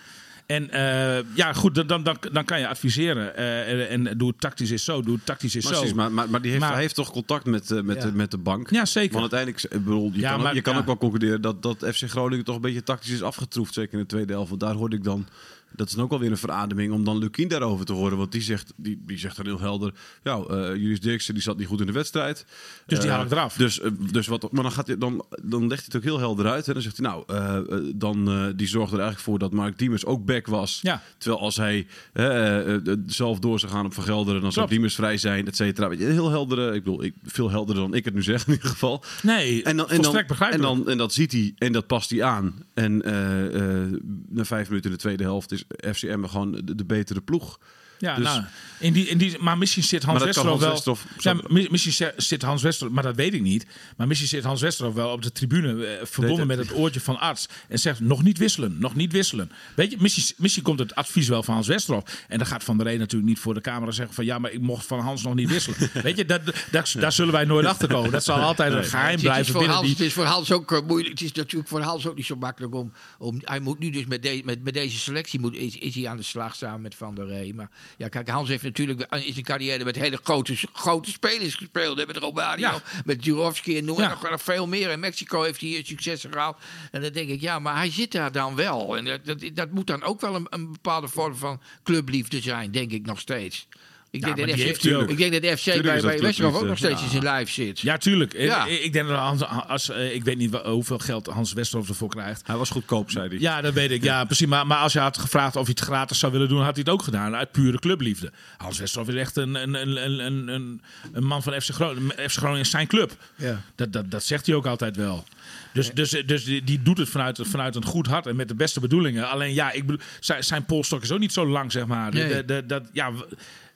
S1: En eh, ja, goed, dan, dan, dan, dan kan je adviseren. eh, en, en doe het tactisch is zo, doe het tactisch is zo.
S2: Maar, maar, maar die heeft,
S1: Maar-
S2: hij heeft toch contact met, met,
S3: Ja.
S2: de, met de bank?
S1: Ja, zeker.
S2: Want uiteindelijk, ik bedoel, je
S1: Ja,
S2: kan, ook,
S1: maar-
S2: je kan
S1: ja.
S2: ook wel concluderen dat, dat FC Groningen toch een beetje tactisch is afgetroefd. Zeker in de tweede helft. Want daar hoorde ik dan, dat is dan ook alweer een verademing om dan Lukien daarover te horen. Want die zegt, die, die zegt dan heel helder, ja, eh Julius Dirksen die zat niet goed in de wedstrijd.
S1: Dus die
S2: Eh,
S1: haal ik eraf.
S2: Dus, eh, dus wat, maar dan, gaat hij, dan, dan legt hij het ook heel helder uit. En dan zegt hij, nou, dan, die zorgde er eigenlijk voor dat Mark Diemers ook back was.
S1: Ja.
S2: Terwijl als hij zelf door zou gaan op Van Gelderen, dan zou. Diemers vrij zijn, et cetera. Heel heldere, ik bedoel, ik, veel helderder dan ik het nu zeg in ieder geval.
S1: Nee,
S2: En, dan, en, dan, en, dan, en dat ziet hij en dat past hij aan. En na vijf minuten in de tweede helft is FCM gewoon de, de betere ploeg.
S1: Ja,
S2: Dus-
S1: nou, in die, in die, maar misschien zit Hans Westerhof wel...
S2: Westerhof-
S1: ja, misschien zi- zit Hans Westerhof, maar dat weet ik niet. Maar misschien zit Hans Westerhof wel op de tribune eh, verbonden met
S2: het.
S1: oortje van arts. En zegt, nog niet wisselen, nog niet wisselen. Weet je, misschien, misschien komt het advies wel van Hans Westerhof. En dan gaat Van der Rey natuurlijk niet voor de camera zeggen van... ja, maar ik mocht van Hans nog niet wisselen. *laughs* weet je, dat, dat, daar zullen wij nooit achter komen. Dat zal altijd een geheim
S3: Het is,
S1: blijven
S3: voor
S1: binnen
S3: Hans,
S1: die...
S3: het is voor Hans ook eh, moeilijk. Het is natuurlijk voor Hans ook niet zo makkelijk om. om hij moet nu dus met, de, met, met deze selectie moet, is, is hij aan de slag samen met Van der Rey. Maar ja, kijk, Hans heeft natuurlijk in zijn carrière met hele grote, grote spelers gespeeld. hè, Met Romario,
S1: Ja.
S3: met Jurovski en noem
S1: Ja.
S3: nog, veel meer. In Mexico heeft hij succes gehaald. En dan denk ik, ja, maar hij zit daar dan wel. En dat, dat, dat moet dan ook wel een, een bepaalde vorm van clubliefde zijn, denk ik nog steeds. Ik,
S1: Ja,
S3: denk, dat FC,
S1: heeft
S3: ik denk dat de FC
S2: Tuurlijk
S3: bij, bij Westerhof ook nog steeds in zijn lijf zit.
S1: Ja, tuurlijk.
S3: Ja.
S1: Ik, ik denk dat Hans, als, eh, ik weet niet hoeveel geld Hans Westerhof ervoor krijgt.
S2: Hij was goedkoop, zei hij.
S1: Ja, dat weet ik. Ja, precies. Maar, maar als je had gevraagd of hij het gratis zou willen doen, had hij het ook gedaan. Uit pure clubliefde. Hans Westerhof is echt een, een, een, een, een, een, een man van FC Groningen. FC Groningen is zijn club.
S3: Ja.
S1: Dat, dat, dat zegt hij ook altijd wel. Dus, dus, dus die, die doet het vanuit, vanuit een goed hart en met de beste bedoelingen. Alleen ja, ik bedoel, zijn, zijn polstok is ook niet zo lang, zeg maar.
S3: Nee.
S1: De- de- dat, ja,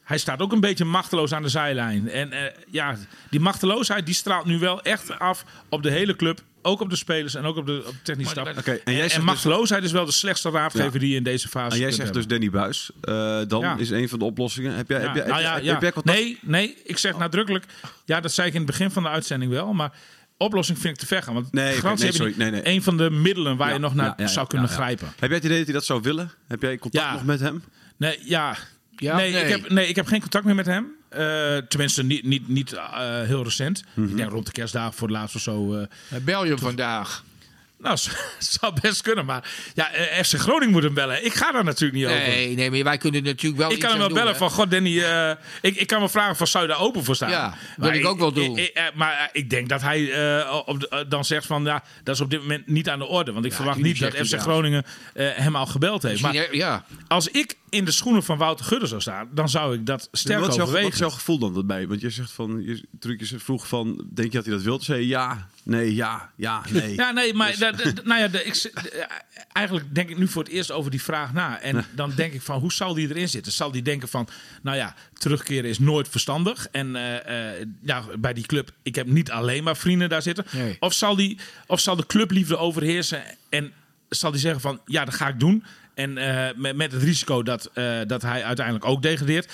S1: hij staat ook een beetje machteloos aan de zijlijn. En eh, ja, die machteloosheid die straalt nu wel echt af op de hele club. Ook op de spelers en ook op de, op
S3: dat-
S2: Oké, en
S1: En,
S2: dus-
S1: machteloosheid is wel de slechtste raadgever
S2: Ja.
S1: die je in deze fase
S2: En jij zegt dus. Danny Buis. Eh, dan
S1: Ja.
S2: is een van de oplossingen. Heb jij,
S1: Ja,
S2: heb jij,
S1: nou
S2: heb,
S1: ja,
S2: jij-
S1: ja.
S2: heb jij contact?
S1: Nee, nee, ik zeg nadrukkelijk. Ja, dat zei ik in het begin van de uitzending wel. Maar oplossing vind ik te ver gaan. Want
S2: Nee,
S1: garantie
S2: nee, sorry, nee, nee.
S1: een van de middelen waar je nog naar zou kunnen grijpen.
S2: Heb jij het idee dat hij dat zou willen? Heb jij contact nog met hem?
S1: Nee, ja.
S3: Ja,
S1: nee,
S3: nee.
S1: Ik heb, nee, ik heb geen contact meer met hem. Eh, tenminste, niet, niet, niet eh, heel recent.
S2: Mhm.
S1: Ik denk rond de kerstdagen voor het laatst of zo. eh,
S3: Bel je hem vandaag?
S1: Nou, *laughs* zou best kunnen. Maar ja, eh, FC Groningen moet hem bellen. Ik ga daar natuurlijk niet over.
S3: Nee, nee, maar wij kunnen natuurlijk wel
S1: Ik
S3: iets
S1: kan hem wel bellen van, god Danny, eh, ik, ik kan wel vragen van, zou je daar open voor staan?
S3: Ja, wil ik ook wel doen.
S1: eh, maar ik denk dat hij eh, op de- dan zegt van, ja, dat is op dit moment niet aan de orde. Want ik verwacht niet dat FC
S3: dat.
S1: Groningen eh, hem al gebeld heeft. Maar
S3: ja,
S1: als ik in de schoenen van Wouter Gudde zou staan, dan zou ik dat sterk
S2: wat, jouw, wat
S1: overwegen.
S2: is jouw gevoel dan erbij? Want je zegt van, je, toen ik je vroeg van, denk je dat hij dat wil? Zei je ja, nee, ja, ja, nee.
S1: Ja, nee, maar
S2: Dus-
S1: nou ja, ik, eigenlijk denk ik nu voor het eerst over die vraag na. En dan denk ik van, hoe zal die erin zitten? Zal die denken van, nou ja, terugkeren is nooit verstandig. En eh, eh, ja, bij die club, ik heb niet alleen maar vrienden daar zitten.
S3: Nee.
S1: Of, zal die, of zal de clubliefde overheersen en zal die zeggen van, ja, dat ga ik doen. En eh, met, met het risico dat, dat hij uiteindelijk ook degradeert.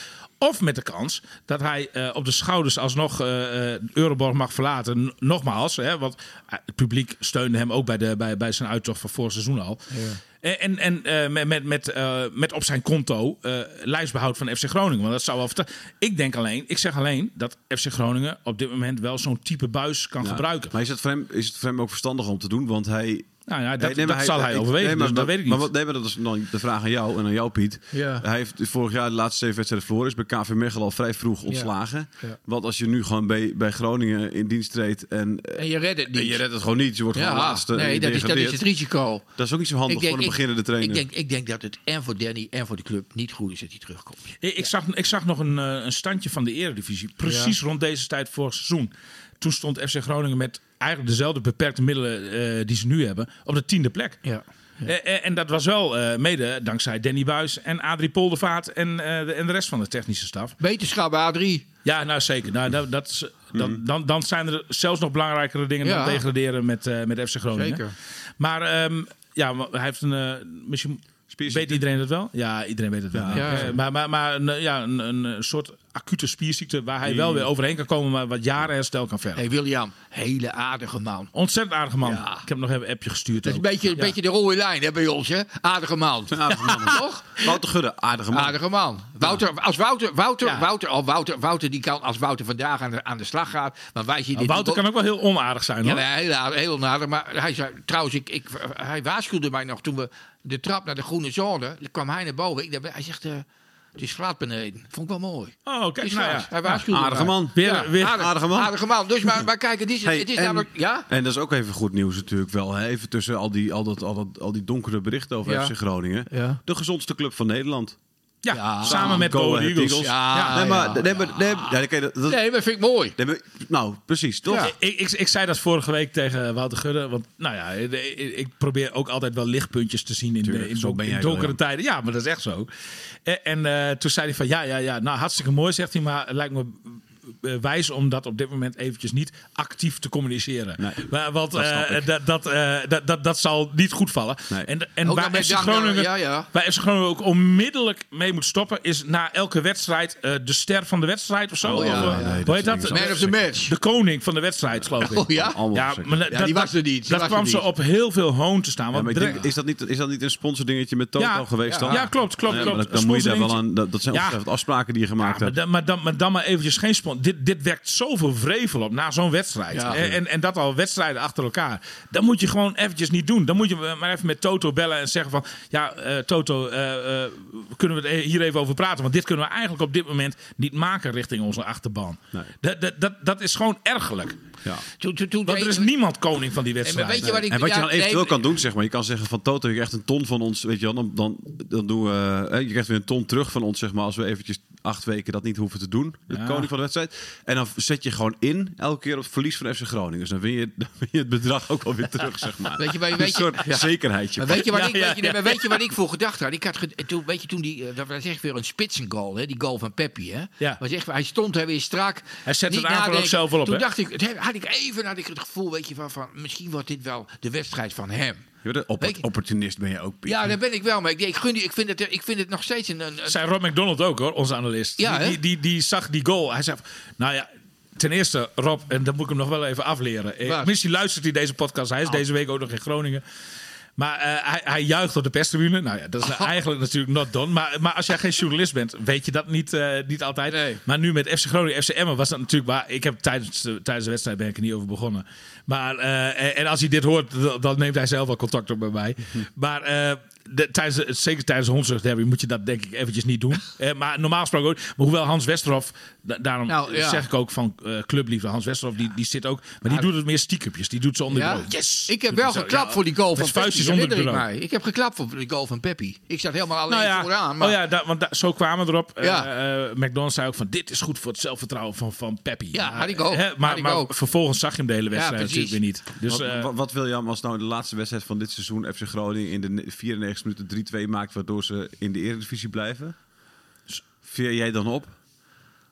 S1: Of met de kans dat hij eh, op de schouders alsnog eh eh, Euroborg mag verlaten. Nogmaals, hè, want het publiek steunde hem ook bij, de, bij, bij zijn uittocht van vorig seizoen al. En, en, en met, met, met, met op zijn konto eh, lijstbehoud van FC Groningen. Want dat zou wel vertel- Ik denk alleen, ik zeg alleen dat FC Groningen op dit moment wel zo'n type buis kan
S2: Ja.
S1: gebruiken.
S2: Maar is het, voor hem, is het voor hem ook verstandig om te doen? Want hij...
S1: Nou ja, dat,
S2: Nee,
S1: dat zal hij
S2: ik-
S1: overwegen.
S2: nee, maar,
S1: dus dat weet ik niet.
S2: Maar, wat, nee, maar dat is dan de vraag aan jou en aan jou, Piet.
S3: Ja.
S2: Hij heeft vorig jaar de laatste zeven wedstrijden verloren. Is bij KV Mechelen al vrij vroeg ontslagen.
S3: Ja.
S2: Want als je nu gewoon bij, bij Groningen in dienst treedt en, eh,
S3: En je redt het
S2: en
S3: niet.
S2: je redt het gewoon niet. Je wordt gewoon
S3: ja,
S2: laatste.
S3: nee, dat is, dat is het risico.
S2: Dat is ook niet zo handig voor een beginnende trainer.
S3: Ik denk, ik denk dat het en voor Danny en voor de club niet goed is dat hij terugkomt.
S1: Ik, ik, zag, ik zag nog een, eh, een standje van de Eredivisie. Precies rond deze tijd vorig seizoen. Toen stond FC Groningen met eigenlijk dezelfde beperkte middelen eh, die ze nu hebben. op de tiende plek.
S3: Ja.
S1: Eh, eh, en dat was wel eh, mede dankzij Danny Buis en Adrie Poldervaart en, eh, de, en de rest van de technische staf.
S3: Wetenschap A3.
S1: Ja, nou zeker. Nou, dat, dat is, dan, dan, dan zijn er zelfs nog belangrijkere dingen
S3: Ja.
S1: dan degraderen met, eh, met FC Groningen.
S3: Zeker.
S1: Maar ehm, ja, hij heeft een. misschien weet iedereen het wel? Ja, iedereen weet het wel.
S3: Ja.
S1: Maar maar, maar een, ja, een, een soort acute spierziekte waar hij wel weer overheen kan komen, maar wat jaren herstel kan vergen.
S3: Hey William, hele aardige man.
S1: Ontzettend aardige man.
S3: Ja.
S1: Ik heb hem nog even een appje gestuurd.
S3: Dat is een beetje, een
S1: Ja.
S3: beetje de rode lijn hè, bij ons, hè? Aardige man.
S2: Aardige man. *laughs*
S3: Toch?
S2: Wouter Gudde, aardige man.
S3: Aardige man. Wouter, als Wouter, Wouter,
S1: Ja.
S3: Wouter, oh, Wouter, Wouter, die kan, als Wouter vandaag aan de, aan de slag gaat, maar wij zien
S1: Maar
S3: dit
S1: Wouter kan ook wel heel onaardig zijn.
S3: Ja,
S1: Hoor.
S3: maar heel, aardig- heel nader. Maar hij zei, trouwens, ik, ik, hij waarschuwde mij nog toen we de trap naar de groene zone, dan kwam hij naar boven. Ik, dacht, hij zegt, eh, is glad beneden. Vond ik wel mooi.
S1: Oh, kijk, nou ja.
S3: Hij waarschuwde
S2: Aardige
S3: mij.
S2: man.
S1: Weer,
S3: Ja,
S1: weer,
S3: aardig-
S2: aardige man.
S3: Aardige man. Dus maar, maar kijk, het is,
S2: Hey,
S3: het is
S2: en,
S3: namelijk... Ja?
S2: en dat is ook even goed nieuws natuurlijk wel. Hè? Even tussen al die, al, dat, al, dat, al die donkere berichten over
S3: Ja.
S2: FC Groningen.
S3: Ja.
S2: De gezondste club van Nederland.
S1: Ja,
S3: Ja.
S1: samen met
S2: Go
S1: Eagles.
S2: Eagles.
S3: Ja,
S2: nee, maar,
S3: ja,
S2: nee, maar, nee, ja, oké, dat, dat-
S3: Nee, maar vind ik mooi.
S2: nee, maar- nou, precies, toch?
S3: Ja.
S1: Ik, ik, ik zei dat vorige week tegen Wouter Gudde. Want nou ja, ik, probeer ook altijd wel lichtpuntjes te zien in,
S2: Tuurlijk,
S1: de, in, donkere
S2: wel,
S1: tijden. Ja, maar dat is echt zo. En, en eh, toen zei hij van ja, ja, ja, nou hartstikke mooi, zegt hij. Maar het lijkt me wijs om dat op dit moment eventjes niet actief te communiceren.
S2: Nee,
S1: Maar, want
S2: dat
S1: eh, dat, dat, eh, dat, dat, dat zal niet goed vallen.
S2: Nee.
S1: En, en
S3: Ook
S1: waar FC Groningen,
S3: ja, ja.
S1: waar FC Groningen ook onmiddellijk mee moet stoppen, is na elke wedstrijd eh, de ster van de wedstrijd of zo.
S3: Oh, ja,
S1: Of, eh,
S3: ja,
S2: nee,
S1: hoe
S2: dat
S1: heet dat?
S3: Man of the match.
S1: De koning van de wedstrijd, geloof ik.
S3: Oh ja?
S1: Maar dat,
S3: die
S1: dat-
S3: was er niet, die
S1: Dat kwam ze op heel veel hoon te staan. Want
S2: denk, is, dat niet, is dat niet een sponsordingetje met Toto
S1: Ja,
S2: geweest
S3: ja.
S2: dan?
S1: ja, klopt, klopt, klopt.
S2: dan, moet je daar wel aan. Dat, zijn afspraken die je gemaakt hebt.
S1: maar, dan, maar dan maar eventjes geen Dit, dit wekt zoveel vrevel op na zo'n wedstrijd.
S3: Ja.
S1: en, en, en dat al wedstrijden achter elkaar. Dan moet je gewoon eventjes niet doen. Dan moet je maar even met Toto bellen en zeggen van... Ja, eh, Toto, eh, eh, kunnen we het hier even over praten? Want dit kunnen we eigenlijk op dit moment niet maken richting onze achterban.
S2: Nee.
S1: Dat, dat, dat, dat is gewoon ergelijk.
S2: Ja.
S1: Want er is niemand koning van die
S3: maar
S1: wedstrijd.
S3: weet je wat ik...
S2: En wat je dan eventueel
S3: nee,
S2: kan doen, zeg maar, je kan zeggen van Toto, je krijgt een ton van ons, weet je wel, dan, dan, dan doen we, hè, je krijgt weer een ton terug van ons, zeg maar, als we eventjes acht weken dat niet hoeven te doen, de
S1: Ja.
S2: koning van de wedstrijd. En dan zet je gewoon in, elke keer op het verlies van FC Groningen. Dus dan win je, *laughs* dan win je het bedrag ook alweer terug, zeg maar.
S3: Weet je, weet je,
S2: een soort
S3: ja.
S2: zekerheidje.
S3: Maar weet je wat, ik, weet, je, weet je wat ik voor gedacht had? Ik had toen, weet je, toen die, eh, dat was echt weer een spitsengoal, hè? die goal van Peppi. Hè?
S1: Ja.
S3: Was echt, hij stond er weer strak.
S1: Hij zette het aanval ook zelf wel op,
S3: Toen
S1: hè?
S3: dacht ik, had ik even had ik het gevoel, weet je, van, van misschien wordt dit wel de wedstrijd van hem.
S2: Je bent een
S3: Weet je-
S2: opportunist ben je ook, Piet.
S3: Ja, daar ben ik wel. Maar ik, ik, gun die, ik, vind, het, ik vind het nog steeds een... een,
S1: Zei Rob McDonald ook hoor, onze analist.
S3: Ja,
S1: die, die, die, die zag die goal. Hij zei, nou ja, ten eerste Rob, en dan moet ik hem nog wel even afleren. Eh? Misschien luistert hij deze podcast. Hij is
S3: Oh.
S1: deze week ook nog in Groningen. Maar eh, hij, hij juicht op de perstribune. Nou ja, dat is *laughs* eigenlijk natuurlijk not done. Maar, maar als jij geen journalist bent, weet je dat niet, eh, niet altijd.
S3: Nee.
S1: Maar nu met FC Groningen, FC Emmen was dat natuurlijk waar. Ik heb tijdens de, tijdens de wedstrijd ben ik er niet over begonnen. Maar eh, en, en als hij dit hoort, dan- neemt hij zelf wel contact op met mij. *laughs* Maar tijdens, zeker tijdens de moet je dat denk ik eventjes niet doen. *laughs* maar normaal gesproken ook. Maar hoewel Hans Westerhof, daarom
S3: nou,
S1: zeg ik ook van uh, clubliefde. Hans Westerhof, die, die zit ook. Maar die doet het meer stiekempjes. Die doet ze onder. Yes!
S3: Ik heb wel geklapt voor die goal van Peppi.
S1: onder
S3: ik mij. Ik heb geklapt voor die goal van Peppi. Ik zat helemaal
S1: nou alleen
S3: vooraan. Maar...
S1: Oh ja, want zo kwamen we erop. Uh, McDonald's zei ook van dit is goed voor het zelfvertrouwen van, van Peppi.
S3: Ja,
S1: maar,
S3: ik ook.
S1: Maar, maar vervolgens zag je hem de hele wedstrijd natuurlijk weer niet. Dus,
S2: wat, wil je als nou de laatste wedstrijd van dit seizoen FC Groningen in de 94 90 minuten 3-2 maakt, waardoor ze in de Eredivisie blijven. Veer jij dan op?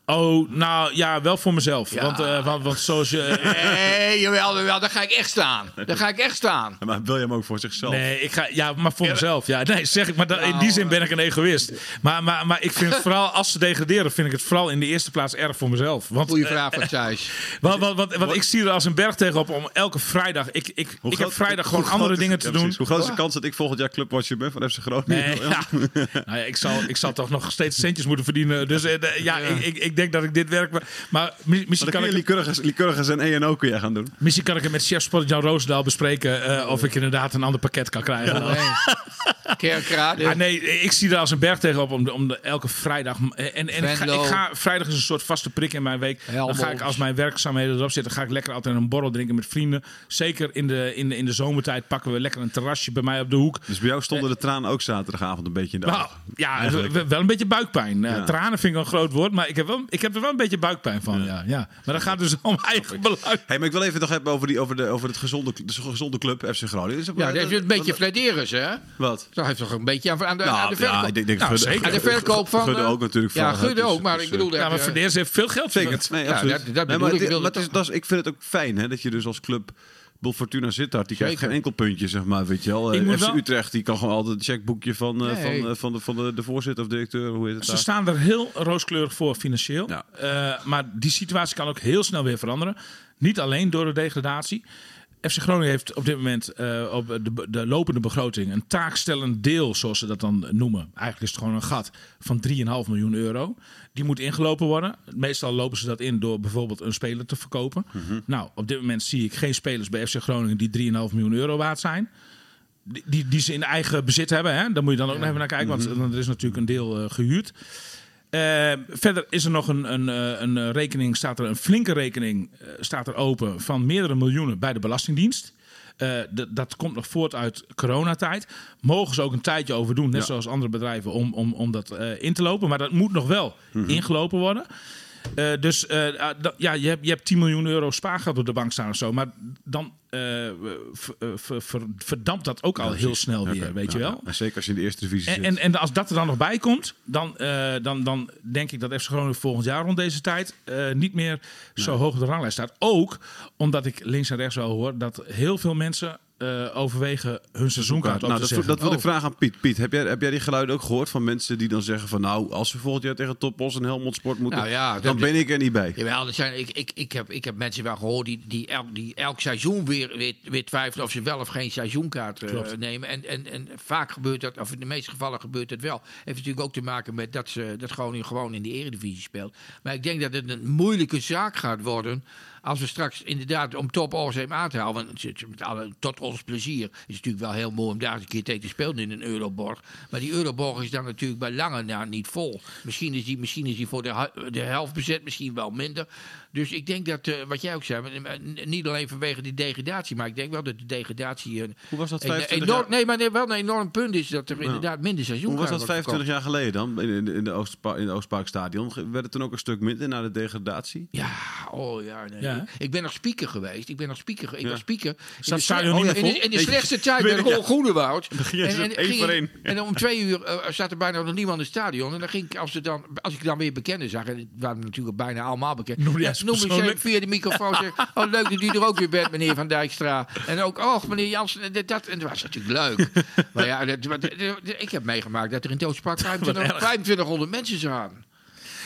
S1: Oh, nou ja, wel voor mezelf.
S3: Ja.
S1: Want, eh, want, want zoals je...
S3: Nee, jawel, jawel, daar ga ik echt staan. Daar ga ik echt staan.
S2: Maar wil je hem ook voor zichzelf?
S1: Nee, ik ga, ja, maar voor mezelf. Ja, nee, zeg ik. Maar da- in die zin ben ik een egoïst. Maar, maar, maar ik vind het vooral, als ze degraderen, vind ik het vooral in de eerste plaats erg voor mezelf. Want,
S3: Goeie
S1: eh,
S3: vraag van Thijs. *laughs*
S1: Want, want, want, want ik zie er als een berg tegenop om elke vrijdag. Ik, ik, ik heb vrijdag gewoon andere
S2: is-
S1: dingen
S2: ja,
S1: te doen.
S2: Hoe groot is de kans dat ik volgend jaar clubwatcher ben van FC Groningen?
S1: Nee, ja. nou ja, ik, zal, ik zal toch nog steeds centjes moeten verdienen. Dus eh, ja, Ik, ik, ik denk dat ik dit werk. Maar mi- misschien,
S2: Dan
S1: kan ik,
S2: Lycurgus, en ENO kun je gaan doen.
S1: misschien kan ik het met chef Sport Jan Roosendaal bespreken. eh, of ik inderdaad een ander pakket kan krijgen.
S3: Nee. Kerkrade.
S1: Ah, nee, ik zie er als een berg tegenop om, de, om de, elke vrijdag. En, en ik, ga,
S3: Venlo.
S1: ik ga, vrijdag is een soort vaste prik in mijn week. Dan ga ik als mijn werkzaamheden erop zitten, ga ik lekker altijd een borrel drinken met vrienden. Zeker in de, in de, in de zomertijd pakken we lekker een terrasje bij mij op de hoek.
S2: Dus bij jou stonden de tranen ook zaterdagavond een beetje in de
S1: Nou,
S2: ogen.
S1: ja, wel een beetje buikpijn. Eh,
S2: Ja.
S1: Tranen vind ik een groot woord, maar ik heb, wel, ik heb er wel een beetje buikpijn van. Ja. Ja, Maar dat gaat dus om *laughs* eigen belang.
S2: Hey, maar ik wil even nog hebben over, die, over, de, over het gezonde, de gezonde club FC Groningen. Is
S3: Ja, dat is een beetje flederers, hè?
S2: Wat?
S3: Dat heeft toch een beetje aan, aan de, aan
S2: Nou,
S3: de verkoop.
S2: ja, ik denk, denk
S1: Nou, zeker.
S3: aan de verkoop van...
S2: Gudde
S3: eh,
S2: ook natuurlijk.
S3: Ja, Gudde
S2: dus-
S3: ook, maar ik bedoel...
S2: eh,
S3: daar
S1: Ja, maar Verdeers heeft veel geld
S2: Zeker,
S1: verdiend.
S2: nee,
S3: Ja,
S2: absoluut.
S3: dat- bedoel
S2: maar
S3: ik,
S2: dat is, ik vind het ook fijn hè, dat je dus als club... Bol Fortuna Sittard, die krijgt geen enkel puntje, zeg maar, weet je wel.
S1: Ik
S2: Eh, FC
S1: wel-
S2: Utrecht, die kan gewoon altijd het checkboekje van, eh,
S3: Nee.
S2: van, eh, van, de, van de, de voorzitter of directeur, hoe heet het
S1: Ze
S2: daar?
S1: staan er heel rooskleurig voor financieel.
S2: Ja.
S1: Maar die situatie kan ook heel snel weer veranderen. Niet alleen door de degradatie. FC Groningen heeft op dit moment eh, op de, de lopende begroting een taakstellend deel, zoals ze dat dan noemen. Eigenlijk is het gewoon een gat van 3,5 miljoen euro. Die moet ingelopen worden. Meestal lopen ze dat in door bijvoorbeeld een speler te verkopen. Nou, op dit moment zie ik geen spelers bij FC Groningen die 3,5 miljoen euro waard zijn. Die, die, die ze in eigen bezit hebben. Hè? Daar moet je dan ook nog even naar kijken, want er is natuurlijk een deel eh, gehuurd. Eh, verder is er nog een, een, eh, een rekening, staat er een flinke rekening eh, staat er open van meerdere miljoenen bij de Belastingdienst. Dat komt nog voort uit coronatijd. Mogen ze ook een tijdje over doen, net
S2: Ja.
S1: zoals andere bedrijven, om, om, om dat in te lopen. Maar dat moet nog wel ingelopen worden. Dus ah, ja, je, hebt, je hebt 10 miljoen euro spaargeld op de bank staan of zo. Maar dan eh, eh, ver- ver- verdampt dat ook al heel snel weer, weet je
S2: ja,
S1: wel.
S2: Zeker als je in de eerste divisie zit.
S1: en, en als dat er dan nog bij komt, dan, eh, dan, dan denk ik dat FC Groningen volgend jaar rond deze tijd niet meer zo hoog op de ranglijst staat. Ook omdat ik links en rechts wel hoor dat heel veel mensen eh, overwegen hun seizoenkaart
S2: nou,
S1: te
S2: dat, dat wil ik
S3: Oh.
S2: vragen aan Piet. Piet, heb jij, heb jij die geluiden ook gehoord van mensen die dan zeggen van... nou, als we volgend jaar tegen Topos en Helmond Sport moeten...
S3: Nou ja,
S2: dan
S3: dat-
S2: ben ik er niet bij.
S3: Jawel, er zijn, ik, ik, ik, heb, ik heb mensen wel gehoord die, die, elk, die elk seizoen weer, weer, weer twijfelen of ze wel of geen seizoenkaart eh, nemen. En, en, en vaak gebeurt dat, of in de meeste gevallen gebeurt het wel. Heeft natuurlijk ook te maken met dat, ze, dat Groningen gewoon in de eredivisie speelt. Maar ik denk dat het een moeilijke zaak gaat worden als we straks inderdaad om top Orzheem aan te houden. Want met alle, tot ons plezier is het natuurlijk wel heel mooi om daar eens een keer tegen te spelen in een Euroborg. Maar die Euroborg is dan natuurlijk bij lange na niet vol. Misschien is die, misschien is die voor de, de helft bezet, misschien wel minder. Dus ik denk dat, eh, wat jij ook zei, eh, niet alleen vanwege die degradatie, maar ik denk wel dat de degradatie een,
S2: Hoe was dat
S3: een
S2: 25
S3: enorm,
S2: jaar?
S3: nee, maar nee, wel een enorm punt is dat er inderdaad minder seizoen
S2: Hoe was dat 25 jaar geleden dan? In, in, in, de Oostpa in het Oostparkstadion werd het toen ook een stuk minder na de degradatie?
S3: Ja, oh ja, nee.
S1: Ja.
S3: Ik ben nog speaker geweest. Ik ben nog speaker. Ik
S2: Ja.
S3: was speaker. In de,
S1: niet
S3: in, de- in de
S2: Nee,
S3: slechtste *laughs* tijd met
S2: ik.
S3: Groenewoud.
S2: voor
S3: ik-
S2: één. *laughs*
S3: en om twee uur eh, zat er bijna nog niemand in het stadion. En dan ging ik, als, ze dan, als ik dan weer bekenden zag, en het waren natuurlijk bijna allemaal bekend.
S1: Noem je
S3: ja,
S1: persoonlijk?
S3: via de microfoon. Zeg, *laughs* oh, leuk dat u er ook weer bent, meneer Van Dijkstra. En ook, oh, meneer Jansen, dit, dat. En dat was natuurlijk leuk. *laughs* maar ja, dat, wat- ik heb meegemaakt dat er in 25 2500 *laughs* mensen zaten.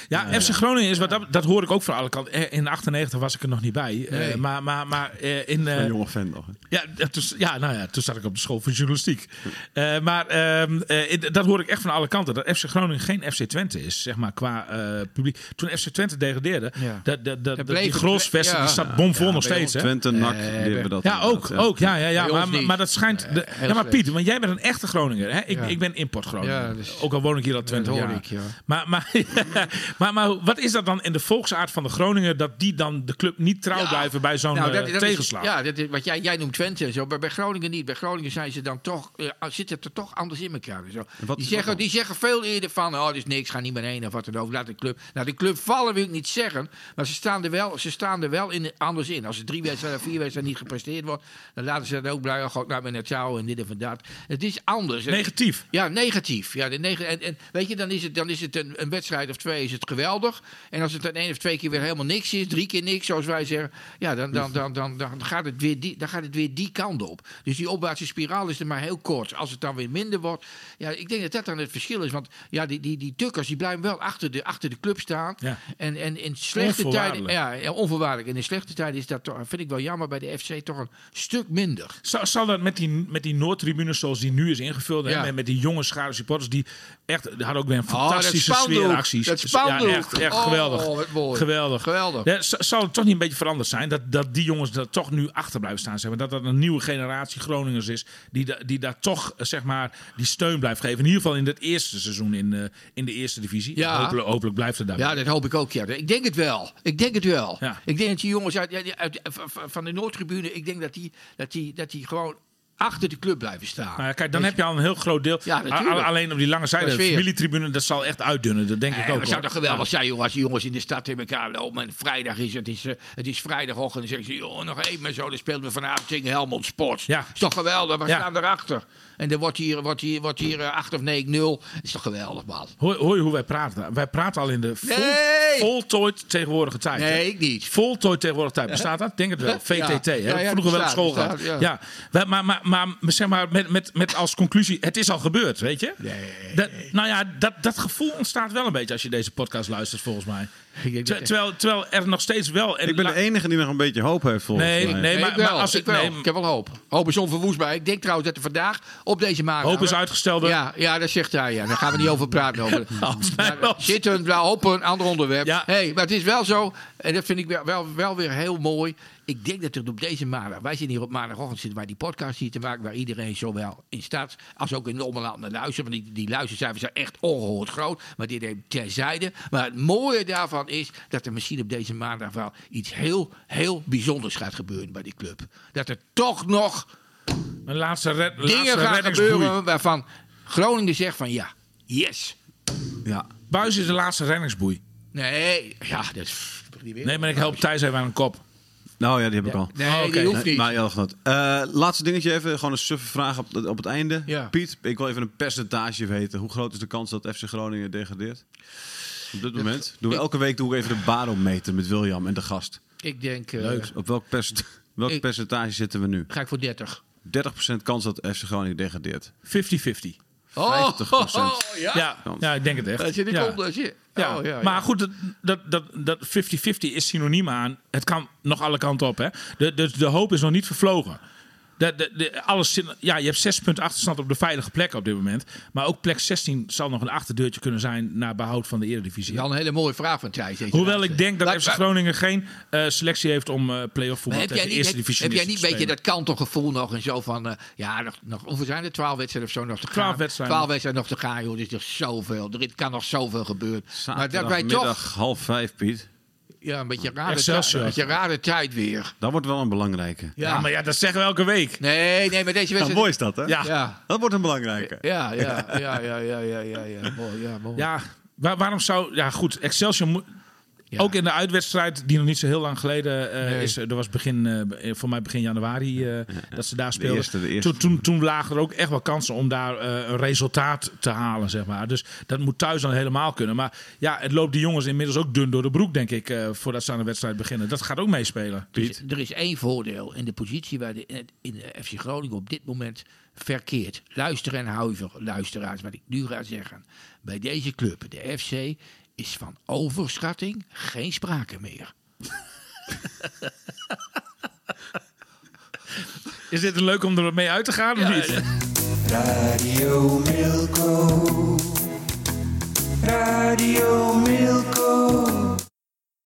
S1: Ja, FC Groningen is wat dat, dat hoor ik ook van alle kanten. Eh, In 98 was ik er nog niet bij. Eh,
S3: Nee.
S1: maar maar, maar eh, in. eh,
S2: Een jonge fan nog. hè.
S1: ja, dus, ja, nou ja, toen zat ik op de school voor journalistiek. Eh, maar ehm, eh, dat hoor ik echt van alle kanten. Dat FC Groningen geen FC Twente is, zeg maar, qua eh, publiek. Toen FC Twente degradeerde,
S3: Ja.
S1: dat, dat, die grosvesting die
S3: ja.
S1: staat bomvol
S3: Ja,
S1: nog steeds. Hè?
S2: Twente, NAC,
S3: Eh,
S2: die hebben dat.
S1: Ja, ook, ook. Ja, ja, ja. Maar, maar, dat schijnt. ja, maar. Piet, want jij bent een echte Groninger. Hè? Ik,
S3: Ja.
S1: ik ben import Groninger.
S3: Ja, dus-
S1: ook al woon ik hier al 20
S3: hoor
S1: jaar.
S3: ik, ja.
S1: Maar, maar, *laughs* maar, maar wat is dat dan in de volksaard van de Groninger dat die dan de club niet trouw
S3: Ja.
S1: blijven bij zo'n
S3: Nou,
S1: eh,
S3: dat- is-
S1: tegenslag?
S3: ja, dat is, wat jij, jij noemt Twente en zo, maar bij Groningen niet. Bij Groningen zijn ze dan toch, eh, zit het er toch anders in elkaar. en Zo.
S2: wat
S3: Die, zeggen, die zeggen veel eerder van, oh, dit is niks, ga niet meer heen of wat dan ook. Laat de club. Nou, de club vallen wil ik niet zeggen, maar ze staan er wel, ze staan er wel in, anders in. Als er drie wedstrijden of vier wedstrijden niet gepresteerd wordt, dan laten ze dat ook blijven. God, nou, met het touw en dit en van dat. Het is anders.
S1: Negatief.
S3: Ja, negatief. Ja, de neg en, en weet je, dan is het, dan is het een, een wedstrijd of twee is het geweldig. En als het dan één of twee keer weer helemaal niks is, drie keer niks, zoals wij zeggen, ja, dan, dan, dan, dan, dan, gaat, het weer die, dan gaat het weer die kant op. Dus die opwaartse spiraal is er maar heel kort. Als het dan weer minder wordt, ja, ik denk dat dat dan het verschil is. Want ja, die, die, die tukkers die blijven wel achter de, achter de club staan.
S1: Ja.
S3: En, en in slechte tijden,
S1: Onvoorwaardelijk.
S3: ja, onvoorwaardelijk. En in slechte tijden is dat toch, vind ik wel jammer bij de FC toch een stuk minder.
S1: Zal, zal dat met die, met die Noordtribune zoals die nu is ingevuld, hè,
S3: Ja.
S1: met, met die jonge schare supporters die echt, hadden ook weer een
S3: Oh,
S1: fantastische
S3: spandoek.
S1: sfeeracties.
S3: Dat
S1: Ja, echt, echt
S3: Oh,
S1: geweldig.
S3: mooi.
S1: Geweldig.
S3: Geweldig.
S1: Ja, z- zal het toch niet een beetje veranderd zijn dat, dat die jongens er toch nu achter blijven staan? Zeg maar, dat dat een nieuwe generatie Groningers is die, da- die daar toch eh, zeg maar, die steun blijft geven. In ieder geval in het eerste seizoen in, eh, in de eerste divisie.
S3: Ja.
S1: Hopelijk, hopelijk blijft het daar.
S3: Ja, dat hoop ik ook. Ja. Ik denk het wel. Ik denk het wel.
S1: Ja.
S3: Ik denk dat die jongens uit, uit, van- van de Noordtribune, ik denk dat die, dat die, dat die gewoon achter de club blijven staan.
S1: Nou kijk, dan heb je al een heel groot deel.
S3: Ja,
S1: alleen op die lange zijde, de familietribune, dat zal echt uitdunnen. Dat denk ik ook.
S3: het zou toch geweldig zijn, jongen, als die jongens in de stad tegen elkaar lopen. En vrijdag is het, is, eh, het is vrijdagochtend. En dan zeggen ze, joh, nog even en zo. Dan speelden we vanavond tegen Helmond Sport.
S1: Ja.
S3: Is toch geweldig, we staan erachter. En dan wordt hier, wordt hier, wordt hier eh, 8 of 9 0 Is toch geweldig, man.
S1: Hoor, je hoe wij praten? Wij praten al in de voltooid tegenwoordige tijd.
S3: Nee, ik niet.
S1: Voltooid tegenwoordige tijd. Bestaat dat? Denk het wel. *laughs* VTT. Vroeger wel op school gehad.
S3: ja.
S1: Maar, maar, zeg maar met, met, met als conclusie, het is al gebeurd, weet je? Dat, nou ja, dat, dat gevoel ontstaat wel een beetje als je deze podcast luistert, volgens mij. Ter- Terwijl, terwijl er nog steeds wel... En
S2: Ik ben de enige die nog een beetje hoop heeft volgens
S1: Nee,
S2: mij.
S1: nee,
S3: Nee,
S1: maar,
S3: ik wel,
S1: maar als
S3: ik,
S1: ik...
S3: wel.
S1: nee,
S3: ik heb wel hoop. Hoop is onverwoestbaar. Ik denk trouwens dat er vandaag op deze maandag...
S1: hoop is uitgestelde...
S3: Ja, ja, dat zegt hij. Ja. Daar gaan we niet over praten. Over. *laughs* Maar
S1: wel.
S3: zit een, wel op een ander onderwerp.
S1: Ja.
S3: Hey, maar het is wel zo, en dat vind ik wel, wel, wel weer heel mooi. Ik denk dat er op deze maandag, wij zitten hier op maandagochtend zitten wij die podcast hier te maken, waar iedereen zowel in stad als ook in Ommeland naar luistert. Want die, die luistercijfers zijn echt ongehoord groot. Maar dit even terzijde. Maar het mooie daarvan is dat er misschien op deze maandag wel iets heel, heel bijzonders gaat gebeuren bij die club. Dat er toch nog
S1: Een laatste, red,
S3: dingen
S1: laatste
S3: gaan
S1: reddingsboei.
S3: gebeuren waarvan Groningen zegt van ja, yes.
S2: Ja.
S1: Buis is de laatste reddingsboei.
S3: Nee, ja, dat is.
S1: Nee, maar ik help Thijs even aan een kop.
S2: Nou ja, die heb ik al.
S3: Nee,
S1: Oh,
S3: die hoeft
S2: Nee,
S3: niet.
S2: maar. Eh, laatste dingetje even, gewoon een suffe vraag op, op het einde.
S3: Ja.
S2: Piet, ik wil even een percentage weten. Hoe groot is de kans dat FC Groningen degradeert? Op dit moment. Doen we
S3: ik-
S2: elke week doen we even de barometer met William en de gast.
S3: Ik denk, eh,
S2: Leuk. Op welk, percent, welk
S3: Ik-
S2: percentage zitten we nu? 30%
S3: ga ik voor 30.
S2: kans dat FC Groningen degradeert.
S1: 50-50.
S2: 50%.
S3: ja.
S1: Ja, ja, ik denk het echt.
S3: Dat zit ik
S1: ja.
S3: onder. zie je.
S1: Ja.
S3: Oh, ja,
S1: maar goed, dat- dat, dat, dat 50-50 is synoniem aan. Het kan nog alle kanten op. Hè? De, de, de hoop is nog niet vervlogen. De, de, de, alles, ja, je hebt 6 punten achterstand op de veilige plek op dit moment. Maar ook plek 16 zal nog een achterdeurtje kunnen zijn naar behoud van de Eredivisie.
S3: Wel een hele mooie vraag van Thijs.
S1: Hoewel ik denk dat FC Groningen geen eh, selectie heeft om eh play-off voetbal
S3: niet,
S1: eerste
S3: heb,
S1: divisie
S3: heb jij niet een beetje dat kantelgevoel nog en zo van... eh, ja, nog, nog, hoeveel zijn er? 12 wedstrijden of zo nog te gaan?
S1: 12 wedstrijden.
S3: 12 wedstrijden nog te gaan, joh. Er is nog zoveel. Er kan nog zoveel gebeuren. Maar dat wij
S2: Zaterdagmiddag
S3: toch...
S2: half vijf, Piet
S3: ja, een beetje rare, een rare tijd weer.
S2: Dat wordt wel een belangrijke.
S3: Ja,
S1: maar ja, dat zeggen we elke week.
S3: Nee, nee, maar deze
S2: nou,
S3: wedstrijd...
S2: mooi is dat, hè?
S3: Ja.
S2: Dat wordt een belangrijke.
S3: Ja, ja, *laughs* ja, ja, ja, ja, ja, ja, mooi, ja, mooi.
S1: Ja, waar, waarom zou... Ja, goed, Excelsior moet
S3: ja.
S1: Ook in de uitwedstrijd, die nog niet zo heel lang geleden eh,
S3: Nee.
S1: is. Er was begin, eh, voor mij begin januari eh, dat ze daar speelden.
S2: eerste, de eerste.
S1: Toen, toen, toen lagen er ook echt wel kansen om daar eh, een resultaat te halen, zeg maar. Dus dat moet thuis dan helemaal kunnen. Maar ja, het loopt die jongens inmiddels ook dun door de broek, denk ik, eh, voordat ze aan de wedstrijd beginnen. Dat gaat ook meespelen.
S3: Dus er is één voordeel in de positie waar de, in de FC Groningen op dit moment verkeert. Luister en huiver, luisteraars, wat ik nu ga zeggen. Bij deze club, de FC, is van overschatting geen sprake meer.
S1: Is dit een leuk om er mee uit te gaan of niet?
S4: Radio Milko. Radio Milko.